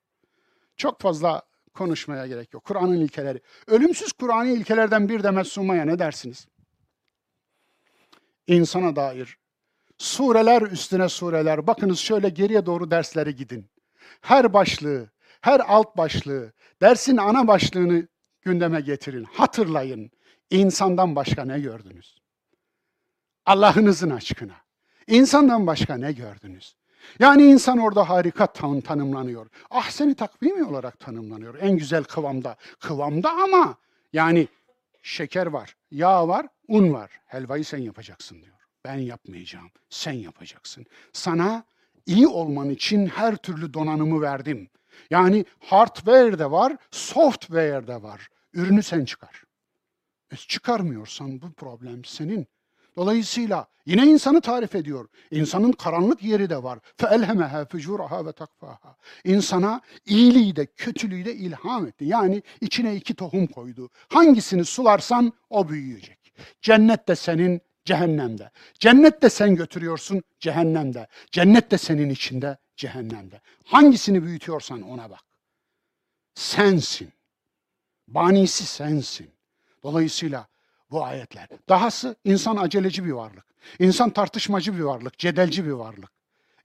Çok fazla konuşmaya gerek yok. Kur'an'ın ilkeleri. Ölümsüz Kur'an'ı ilkelerden bir demet sunmaya ne dersiniz? İnsana dair. Sureler üstüne sureler. Bakınız şöyle geriye doğru derslere gidin. Her başlığı, her alt başlığı, dersin ana başlığını gündeme getirin. Hatırlayın. İnsandan başka ne gördünüz? Allah'ınızın aşkına. İnsandan başka ne gördünüz? Yani insan orada harika tan tanımlanıyor. Ah seni takvimi olarak tanımlanıyor. En güzel kıvamda. Kıvamda ama yani şeker var, yağ var, un var. Helvayı sen yapacaksın diyor. Ben yapmayacağım. Sen yapacaksın. Sana iyi olman için her türlü donanımı verdim. Yani hardware de var, software de var. Ürünü sen çıkar. E çıkarmıyorsan bu problem senin. Dolayısıyla yine insanı tarif ediyor. İnsanın karanlık yeri de var. فَاَلْهَمَهَا فُجُورَهَا وَتَقْفَاهَا İnsana iyiliği de kötülüğü de ilham etti. Yani içine iki tohum koydu. Hangisini sularsan o büyüyecek. Cennet de senin, cehennemde. Cennet de sen götürüyorsun, cehennemde. Cennet de senin içinde, cehennemde. Hangisini büyütüyorsan ona bak. Sensin. Banisi sensin. Dolayısıyla bu ayetler. Dahası insan aceleci bir varlık. İnsan tartışmacı bir varlık, cedelci bir varlık.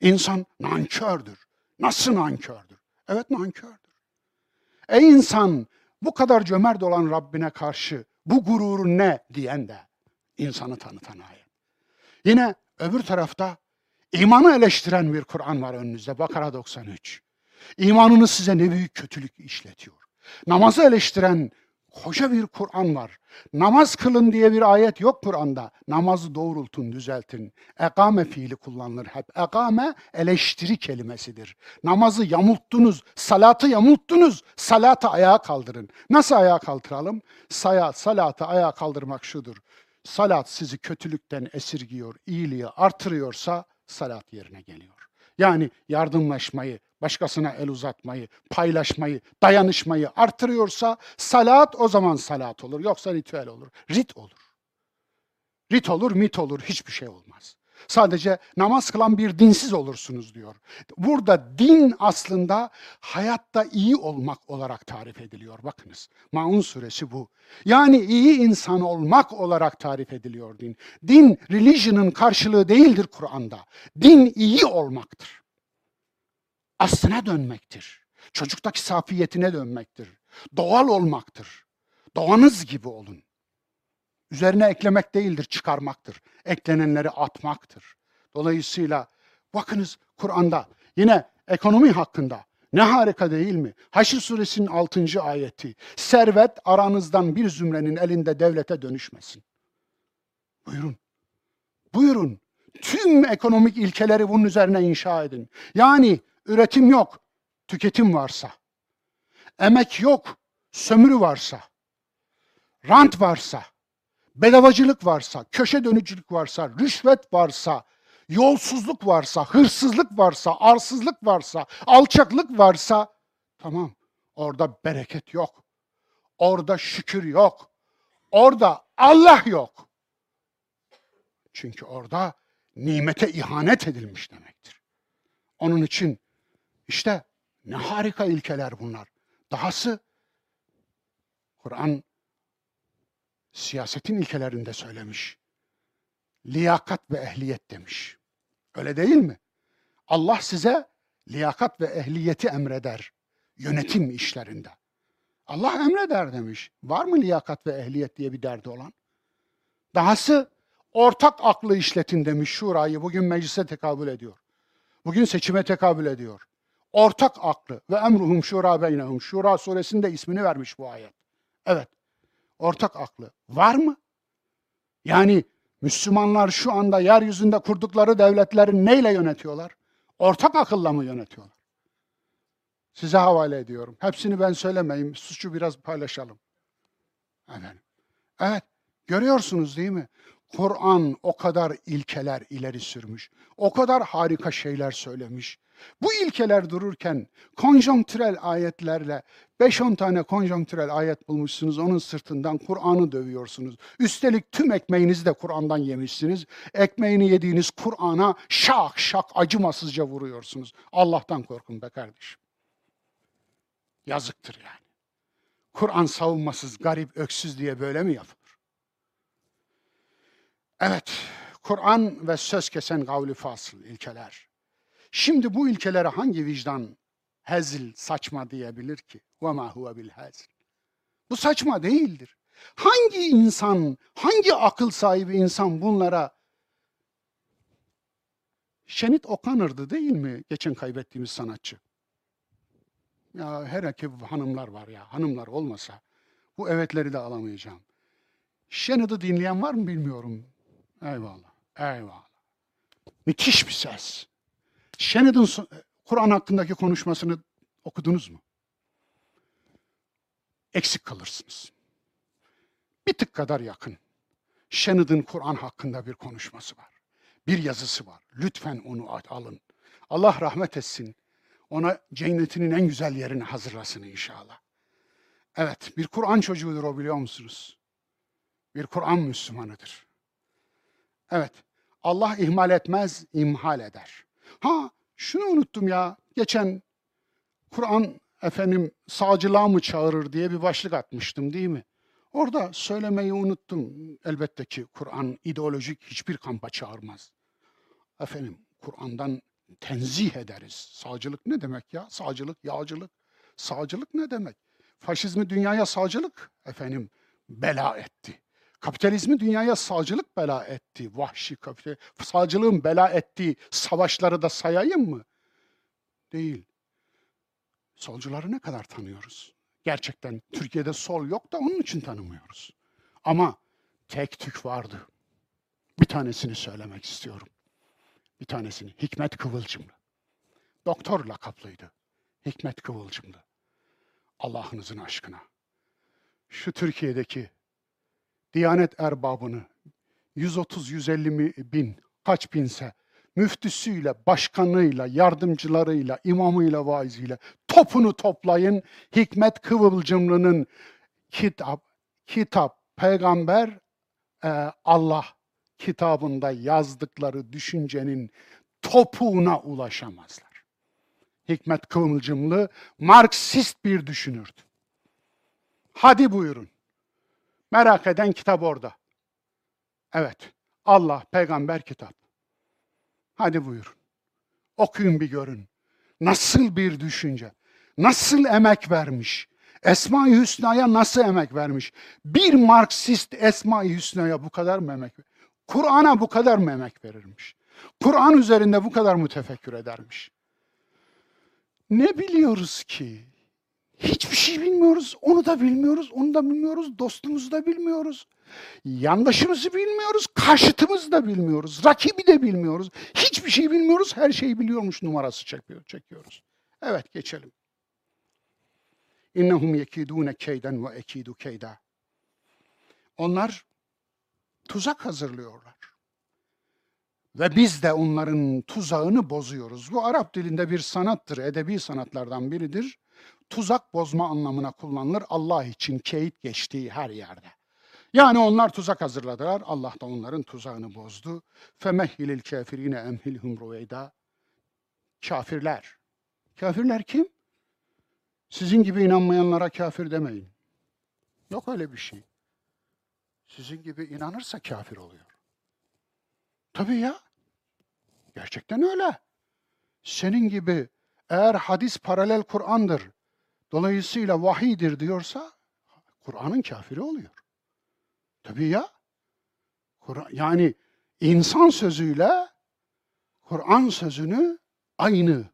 İnsan nankördür. Nasıl nankördür? Evet nankördür. Ey insan bu kadar cömert olan Rabbine karşı bu gururun ne diyen de insanı tanıtan ayet. Yine öbür tarafta imanı eleştiren bir Kur'an var önünüzde. Bakara 93. İmanınız size ne büyük kötülük işletiyor. Namazı eleştiren koca bir Kur'an var. Namaz kılın diye bir ayet yok Kur'an'da. Namazı doğrultun, düzeltin. Ekame fiili kullanılır hep. Ekame eleştiri kelimesidir. Namazı yamulttunuz, salatı yamulttunuz. Salatı ayağa kaldırın. Nasıl ayağa kaldıralım? Salat, salatı ayağa kaldırmak şudur. Salat sizi kötülükten esirgiyor, iyiliği artırıyorsa salat yerine geliyor. Yani yardımlaşmayı, başkasına el uzatmayı, paylaşmayı, dayanışmayı artırıyorsa salat o zaman salat olur. Yoksa ritüel olur. Rit olur. Rit olur, mit olur, hiçbir şey olmaz. Sadece namaz kılan bir dinsiz olursunuz diyor. Burada din aslında hayatta iyi olmak olarak tarif ediliyor. Bakınız Maun suresi bu. Yani iyi insan olmak olarak tarif ediliyor din. Din religion'ın karşılığı değildir Kur'an'da. Din iyi olmaktır. Aslına dönmektir. Çocuktaki safiyetine dönmektir. Doğal olmaktır. Doğanız gibi olun. Üzerine eklemek değildir, çıkarmaktır. Eklenenleri atmaktır. Dolayısıyla bakınız Kur'an'da yine ekonomi hakkında ne harika değil mi? Haşr suresinin 6. ayeti. Servet aranızdan bir zümrenin elinde devlete dönüşmesin. Buyurun. Buyurun. Tüm ekonomik ilkeleri bunun üzerine inşa edin. Yani üretim yok, tüketim varsa. Emek yok, sömürü varsa. Rant varsa bedavacılık varsa, köşe dönücülük varsa, rüşvet varsa, yolsuzluk varsa, hırsızlık varsa, arsızlık varsa, alçaklık varsa tamam orada bereket yok. Orada şükür yok. Orada Allah yok. Çünkü orada nimete ihanet edilmiş demektir. Onun için işte ne harika ilkeler bunlar. Dahası Kur'an siyasetin ilkelerinde söylemiş. Liyakat ve ehliyet demiş. Öyle değil mi? Allah size liyakat ve ehliyeti emreder yönetim işlerinde. Allah emreder demiş. Var mı liyakat ve ehliyet diye bir derdi olan? Dahası ortak aklı işletin demiş şurayı bugün meclise tekabül ediyor. Bugün seçime tekabül ediyor. Ortak aklı ve emruhum şura beynehum. Şura suresinde ismini vermiş bu ayet. Evet ortak aklı var mı? Yani Müslümanlar şu anda yeryüzünde kurdukları devletleri neyle yönetiyorlar? Ortak akılla mı yönetiyorlar? Size havale ediyorum. Hepsini ben söylemeyeyim. Suçu biraz paylaşalım. Efendim. Evet. Görüyorsunuz değil mi? Kur'an o kadar ilkeler ileri sürmüş. O kadar harika şeyler söylemiş. Bu ilkeler dururken konjonktürel ayetlerle 5-10 tane konjonktürel ayet bulmuşsunuz. Onun sırtından Kur'an'ı dövüyorsunuz. Üstelik tüm ekmeğinizi de Kur'an'dan yemişsiniz. Ekmeğini yediğiniz Kur'an'a şak şak acımasızca vuruyorsunuz. Allah'tan korkun be kardeşim. Yazıktır yani. Kur'an savunmasız, garip, öksüz diye böyle mi yapılır? Evet, Kur'an ve söz kesen gavli fasıl ilkeler. Şimdi bu ilkelere hangi vicdan hezil saçma diyebilir ki? وَمَا هُوَ بِالْهَزِلِ Bu saçma değildir. Hangi insan, hangi akıl sahibi insan bunlara Şenit Okanır'dı değil mi geçen kaybettiğimiz sanatçı? Ya her iki hanımlar var ya. Hanımlar olmasa bu evetleri de alamayacağım. Şenit'i dinleyen var mı bilmiyorum. Eyvallah. Eyvallah. Müthiş bir ses. Sheridan Kur'an hakkındaki konuşmasını okudunuz mu? Eksik kalırsınız. Bir tık kadar yakın. Sheridan Kur'an hakkında bir konuşması var. Bir yazısı var. Lütfen onu alın. Allah rahmet etsin. Ona cennetinin en güzel yerini hazırlasın inşallah. Evet, bir Kur'an çocuğudur o biliyor musunuz? Bir Kur'an Müslümanıdır. Evet, Allah ihmal etmez, imhal eder. Ha şunu unuttum ya. Geçen Kur'an efendim sağcılığa mı çağırır diye bir başlık atmıştım değil mi? Orada söylemeyi unuttum. Elbette ki Kur'an ideolojik hiçbir kampa çağırmaz. Efendim Kur'an'dan tenzih ederiz. Sağcılık ne demek ya? Sağcılık, yağcılık. Sağcılık ne demek? Faşizmi dünyaya sağcılık efendim bela etti. Kapitalizmi dünyaya sağcılık bela etti. Vahşi kapital. Sağcılığın bela ettiği savaşları da sayayım mı? Değil. Solcuları ne kadar tanıyoruz? Gerçekten Türkiye'de sol yok da onun için tanımıyoruz. Ama tek tük vardı. Bir tanesini söylemek istiyorum. Bir tanesini. Hikmet Kıvılcımlı. Doktor lakaplıydı. Hikmet Kıvılcımlı. Allah'ınızın aşkına. Şu Türkiye'deki Diyanet erbabını 130-150 bin, kaç binse müftüsüyle, başkanıyla, yardımcılarıyla, imamıyla, vaiziyle topunu toplayın. Hikmet Kıvılcımlı'nın kitap, kitap, peygamber, e, Allah kitabında yazdıkları düşüncenin topuğuna ulaşamazlar. Hikmet Kıvılcımlı Marksist bir düşünürdü. Hadi buyurun. Merak eden kitap orada. Evet. Allah, peygamber kitap. Hadi buyurun. Okuyun bir görün. Nasıl bir düşünce. Nasıl emek vermiş. Esma-i Hüsna'ya nasıl emek vermiş? Bir Marksist Esma-i Hüsna'ya bu kadar mı emek verir? Kur'an'a bu kadar mı emek verirmiş? Kur'an üzerinde bu kadar mı tefekkür edermiş? Ne biliyoruz ki? Hiçbir şey bilmiyoruz. Onu da bilmiyoruz, onu da bilmiyoruz, dostumuzu da bilmiyoruz. Yandaşımızı bilmiyoruz, karşıtımızı da bilmiyoruz, rakibi de bilmiyoruz. Hiçbir şey bilmiyoruz, her şeyi biliyormuş numarası çekiyor, çekiyoruz. Evet, geçelim. İnnehum yekidune keyden ve ekidu keyda. Onlar tuzak hazırlıyorlar. Ve biz de onların tuzağını bozuyoruz. Bu Arap dilinde bir sanattır, edebi sanatlardan biridir tuzak bozma anlamına kullanılır. Allah için keyif geçtiği her yerde. Yani onlar tuzak hazırladılar. Allah da onların tuzağını bozdu. Femehhilil kafirine emhilhum ruveyda. Kafirler. Kafirler kim? Sizin gibi inanmayanlara kafir demeyin. Yok öyle bir şey. Sizin gibi inanırsa kafir oluyor. Tabii ya. Gerçekten öyle. Senin gibi eğer hadis paralel Kur'an'dır, dolayısıyla vahiydir diyorsa Kur'an'ın kafiri oluyor. Tabii ya. Kur yani insan sözüyle Kur'an sözünü aynı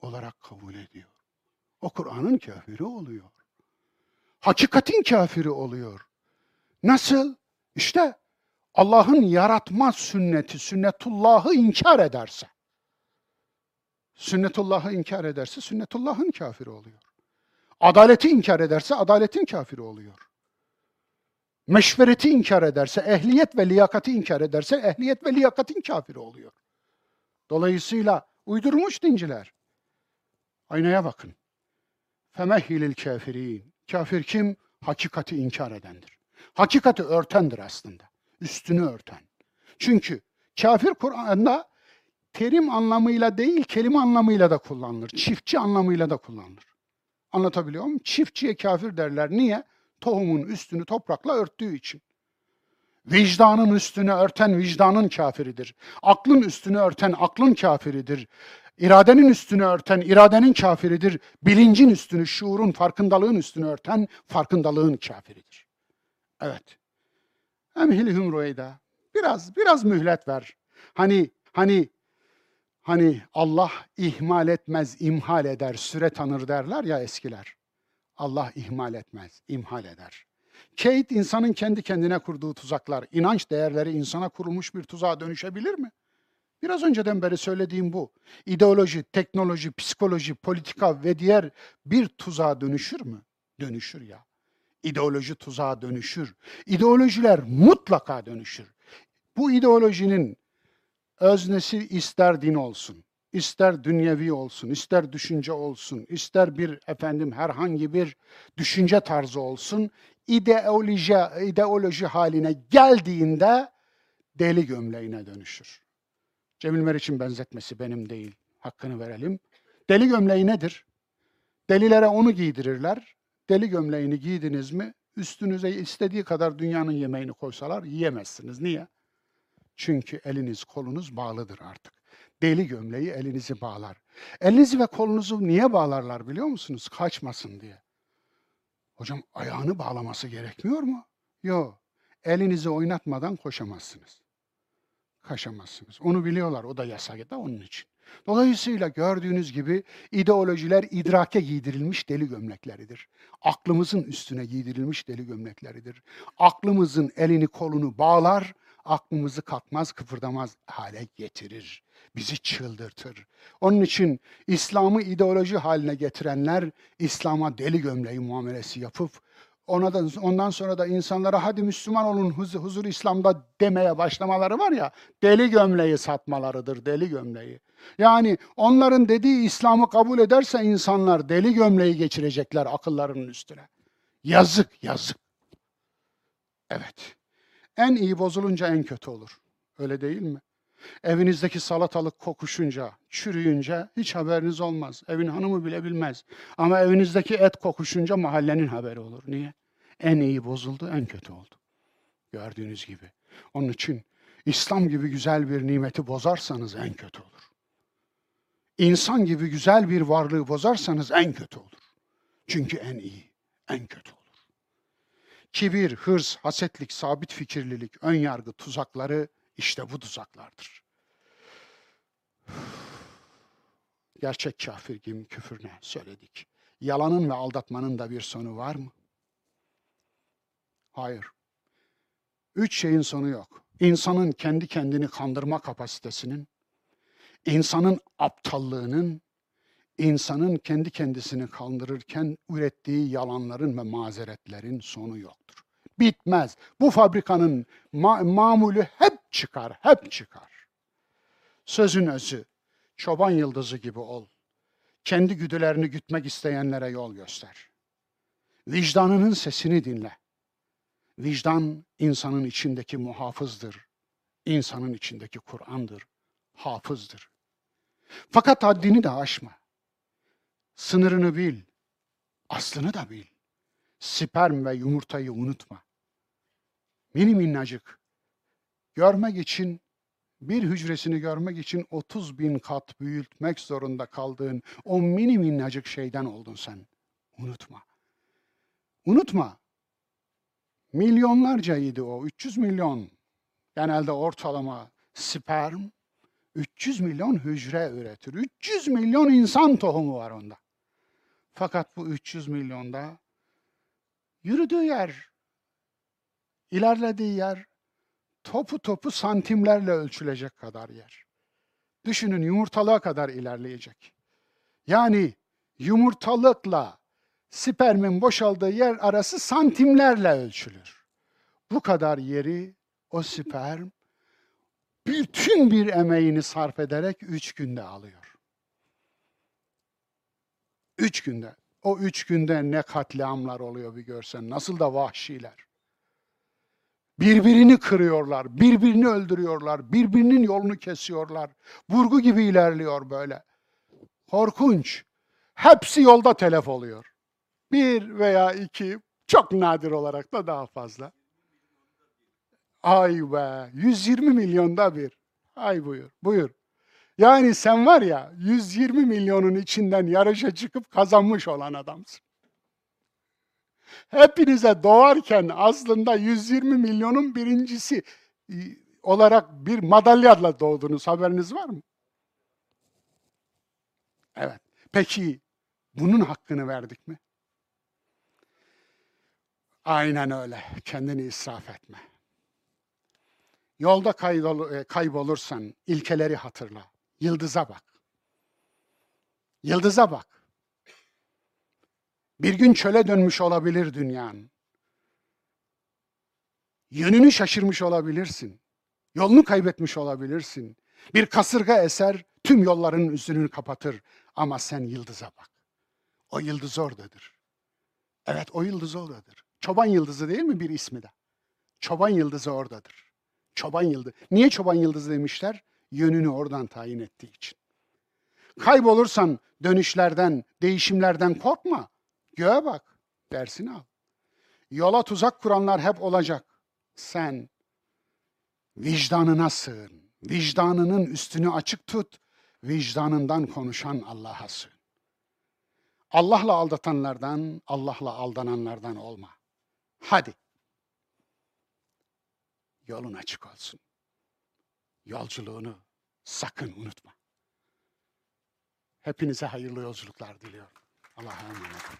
olarak kabul ediyor. O Kur'an'ın kafiri oluyor. Hakikatin kafiri oluyor. Nasıl? İşte Allah'ın yaratma sünneti, sünnetullahı inkar ederse. Sünnetullahı inkar ederse sünnetullahın kafiri oluyor. Adaleti inkar ederse adaletin kafiri oluyor. Meşvereti inkar ederse, ehliyet ve liyakati inkar ederse ehliyet ve liyakatin kafiri oluyor. Dolayısıyla uydurmuş dinciler. Aynaya bakın. Femehhilil kafirin. Kafir kim? Hakikati inkar edendir. Hakikati örtendir aslında. Üstünü örten. Çünkü kafir Kur'an'da terim anlamıyla değil, kelime anlamıyla da kullanılır. Çiftçi anlamıyla da kullanılır. Anlatabiliyor muyum? Çiftçiye kafir derler. Niye? Tohumun üstünü toprakla örttüğü için. Vicdanın üstünü örten vicdanın kafiridir. Aklın üstünü örten aklın kafiridir. İradenin üstünü örten iradenin kafiridir. Bilincin üstünü, şuurun, farkındalığın üstünü örten farkındalığın kafiridir. Evet. Emhilhum rüyda. Biraz biraz mühlet ver. Hani hani hani Allah ihmal etmez, imhal eder, süre tanır derler ya eskiler. Allah ihmal etmez, imhal eder. Kate insanın kendi kendine kurduğu tuzaklar, inanç değerleri insana kurulmuş bir tuzağa dönüşebilir mi? Biraz önceden beri söylediğim bu. İdeoloji, teknoloji, psikoloji, politika ve diğer bir tuzağa dönüşür mü? Dönüşür ya. İdeoloji tuzağa dönüşür. İdeolojiler mutlaka dönüşür. Bu ideolojinin öznesi ister din olsun, ister dünyevi olsun, ister düşünce olsun, ister bir efendim herhangi bir düşünce tarzı olsun, ideoloji, ideoloji haline geldiğinde deli gömleğine dönüşür. Cemil Meriç'in benzetmesi benim değil. Hakkını verelim. Deli gömleği nedir? Delilere onu giydirirler. Deli gömleğini giydiniz mi üstünüze istediği kadar dünyanın yemeğini koysalar yiyemezsiniz. Niye? Çünkü eliniz kolunuz bağlıdır artık. Deli gömleği elinizi bağlar. Elinizi ve kolunuzu niye bağlarlar biliyor musunuz? Kaçmasın diye. Hocam ayağını bağlaması gerekmiyor mu? Yok. Elinizi oynatmadan koşamazsınız. Kaçamazsınız. Onu biliyorlar. O da yasak da onun için. Dolayısıyla gördüğünüz gibi ideolojiler idrake giydirilmiş deli gömlekleridir. Aklımızın üstüne giydirilmiş deli gömlekleridir. Aklımızın elini kolunu bağlar, aklımızı kalkmaz, kıpırdamaz hale getirir. Bizi çıldırtır. Onun için İslam'ı ideoloji haline getirenler İslam'a deli gömleği muamelesi yapıp Ona da ondan sonra da insanlara hadi Müslüman olun huzur, huzur İslam'da demeye başlamaları var ya deli gömleği satmalarıdır deli gömleği. Yani onların dediği İslam'ı kabul ederse insanlar deli gömleği geçirecekler akıllarının üstüne. Yazık yazık. Evet. En iyi bozulunca en kötü olur. Öyle değil mi? Evinizdeki salatalık kokuşunca, çürüyünce hiç haberiniz olmaz. Evin hanımı bile bilmez. Ama evinizdeki et kokuşunca mahallenin haberi olur. Niye? En iyi bozuldu, en kötü oldu. Gördüğünüz gibi. Onun için İslam gibi güzel bir nimeti bozarsanız en kötü olur. İnsan gibi güzel bir varlığı bozarsanız en kötü olur. Çünkü en iyi, en kötü olur. Kibir, hırs, hasetlik, sabit fikirlilik, ön yargı, tuzakları işte bu tuzaklardır. Gerçek kafir kim, küfür ne söyledik. Yalanın ve aldatmanın da bir sonu var mı? Hayır. Üç şeyin sonu yok. İnsanın kendi kendini kandırma kapasitesinin, insanın aptallığının, insanın kendi kendisini kandırırken ürettiği yalanların ve mazeretlerin sonu yoktur. Bitmez. Bu fabrikanın ma- mamulü hep çıkar, hep çıkar. Sözün özü, çoban yıldızı gibi ol. Kendi güdülerini gütmek isteyenlere yol göster. Vicdanının sesini dinle. Vicdan insanın içindeki muhafızdır. İnsanın içindeki Kur'an'dır, hafızdır. Fakat haddini de aşma. Sınırını bil, aslını da bil. Sperm ve yumurtayı unutma. Mini minnacık. Görmek için, bir hücresini görmek için 30 bin kat büyütmek zorunda kaldığın o mini minnacık şeyden oldun sen. Unutma. Unutma. Milyonlarcaydı o, 300 milyon. Genelde ortalama sperm 300 milyon hücre üretir. 300 milyon insan tohumu var onda. Fakat bu 300 milyonda yürüdüğü yer, ilerlediği yer topu topu santimlerle ölçülecek kadar yer. Düşünün yumurtalığa kadar ilerleyecek. Yani yumurtalıkla spermin boşaldığı yer arası santimlerle ölçülür. Bu kadar yeri o sperm bütün bir emeğini sarf ederek üç günde alıyor. Üç günde. O üç günde ne katliamlar oluyor bir görsen. Nasıl da vahşiler. Birbirini kırıyorlar, birbirini öldürüyorlar, birbirinin yolunu kesiyorlar. Burgu gibi ilerliyor böyle. Korkunç. Hepsi yolda telef oluyor. Bir veya iki, çok nadir olarak da daha fazla. Ay be, 120 milyonda bir. Ay buyur, buyur. Yani sen var ya 120 milyonun içinden yarışa çıkıp kazanmış olan adamsın. Hepinize doğarken aslında 120 milyonun birincisi e, olarak bir madalyayla doğdunuz. Haberiniz var mı? Evet. Peki bunun hakkını verdik mi? Aynen öyle. Kendini israf etme. Yolda e, kaybolursan ilkeleri hatırla. Yıldıza bak. Yıldıza bak. Bir gün çöle dönmüş olabilir dünyan. Yönünü şaşırmış olabilirsin. Yolunu kaybetmiş olabilirsin. Bir kasırga eser tüm yolların üstünü kapatır. Ama sen yıldıza bak. O yıldız oradadır. Evet o yıldız oradadır. Çoban yıldızı değil mi bir ismi de? Çoban yıldızı oradadır. Çoban yıldızı. Niye çoban yıldızı demişler? Yönünü oradan tayin ettiği için. Kaybolursan dönüşlerden, değişimlerden korkma. Göğe bak, dersini al. Yola tuzak kuranlar hep olacak. Sen vicdanına sığın. Vicdanının üstünü açık tut. Vicdanından konuşan Allah'a sığın. Allah'la aldatanlardan, Allah'la aldananlardan olma. Hadi. Yolun açık olsun yolculuğunu sakın unutma. Hepinize hayırlı yolculuklar diliyorum. Allah'a emanet olun.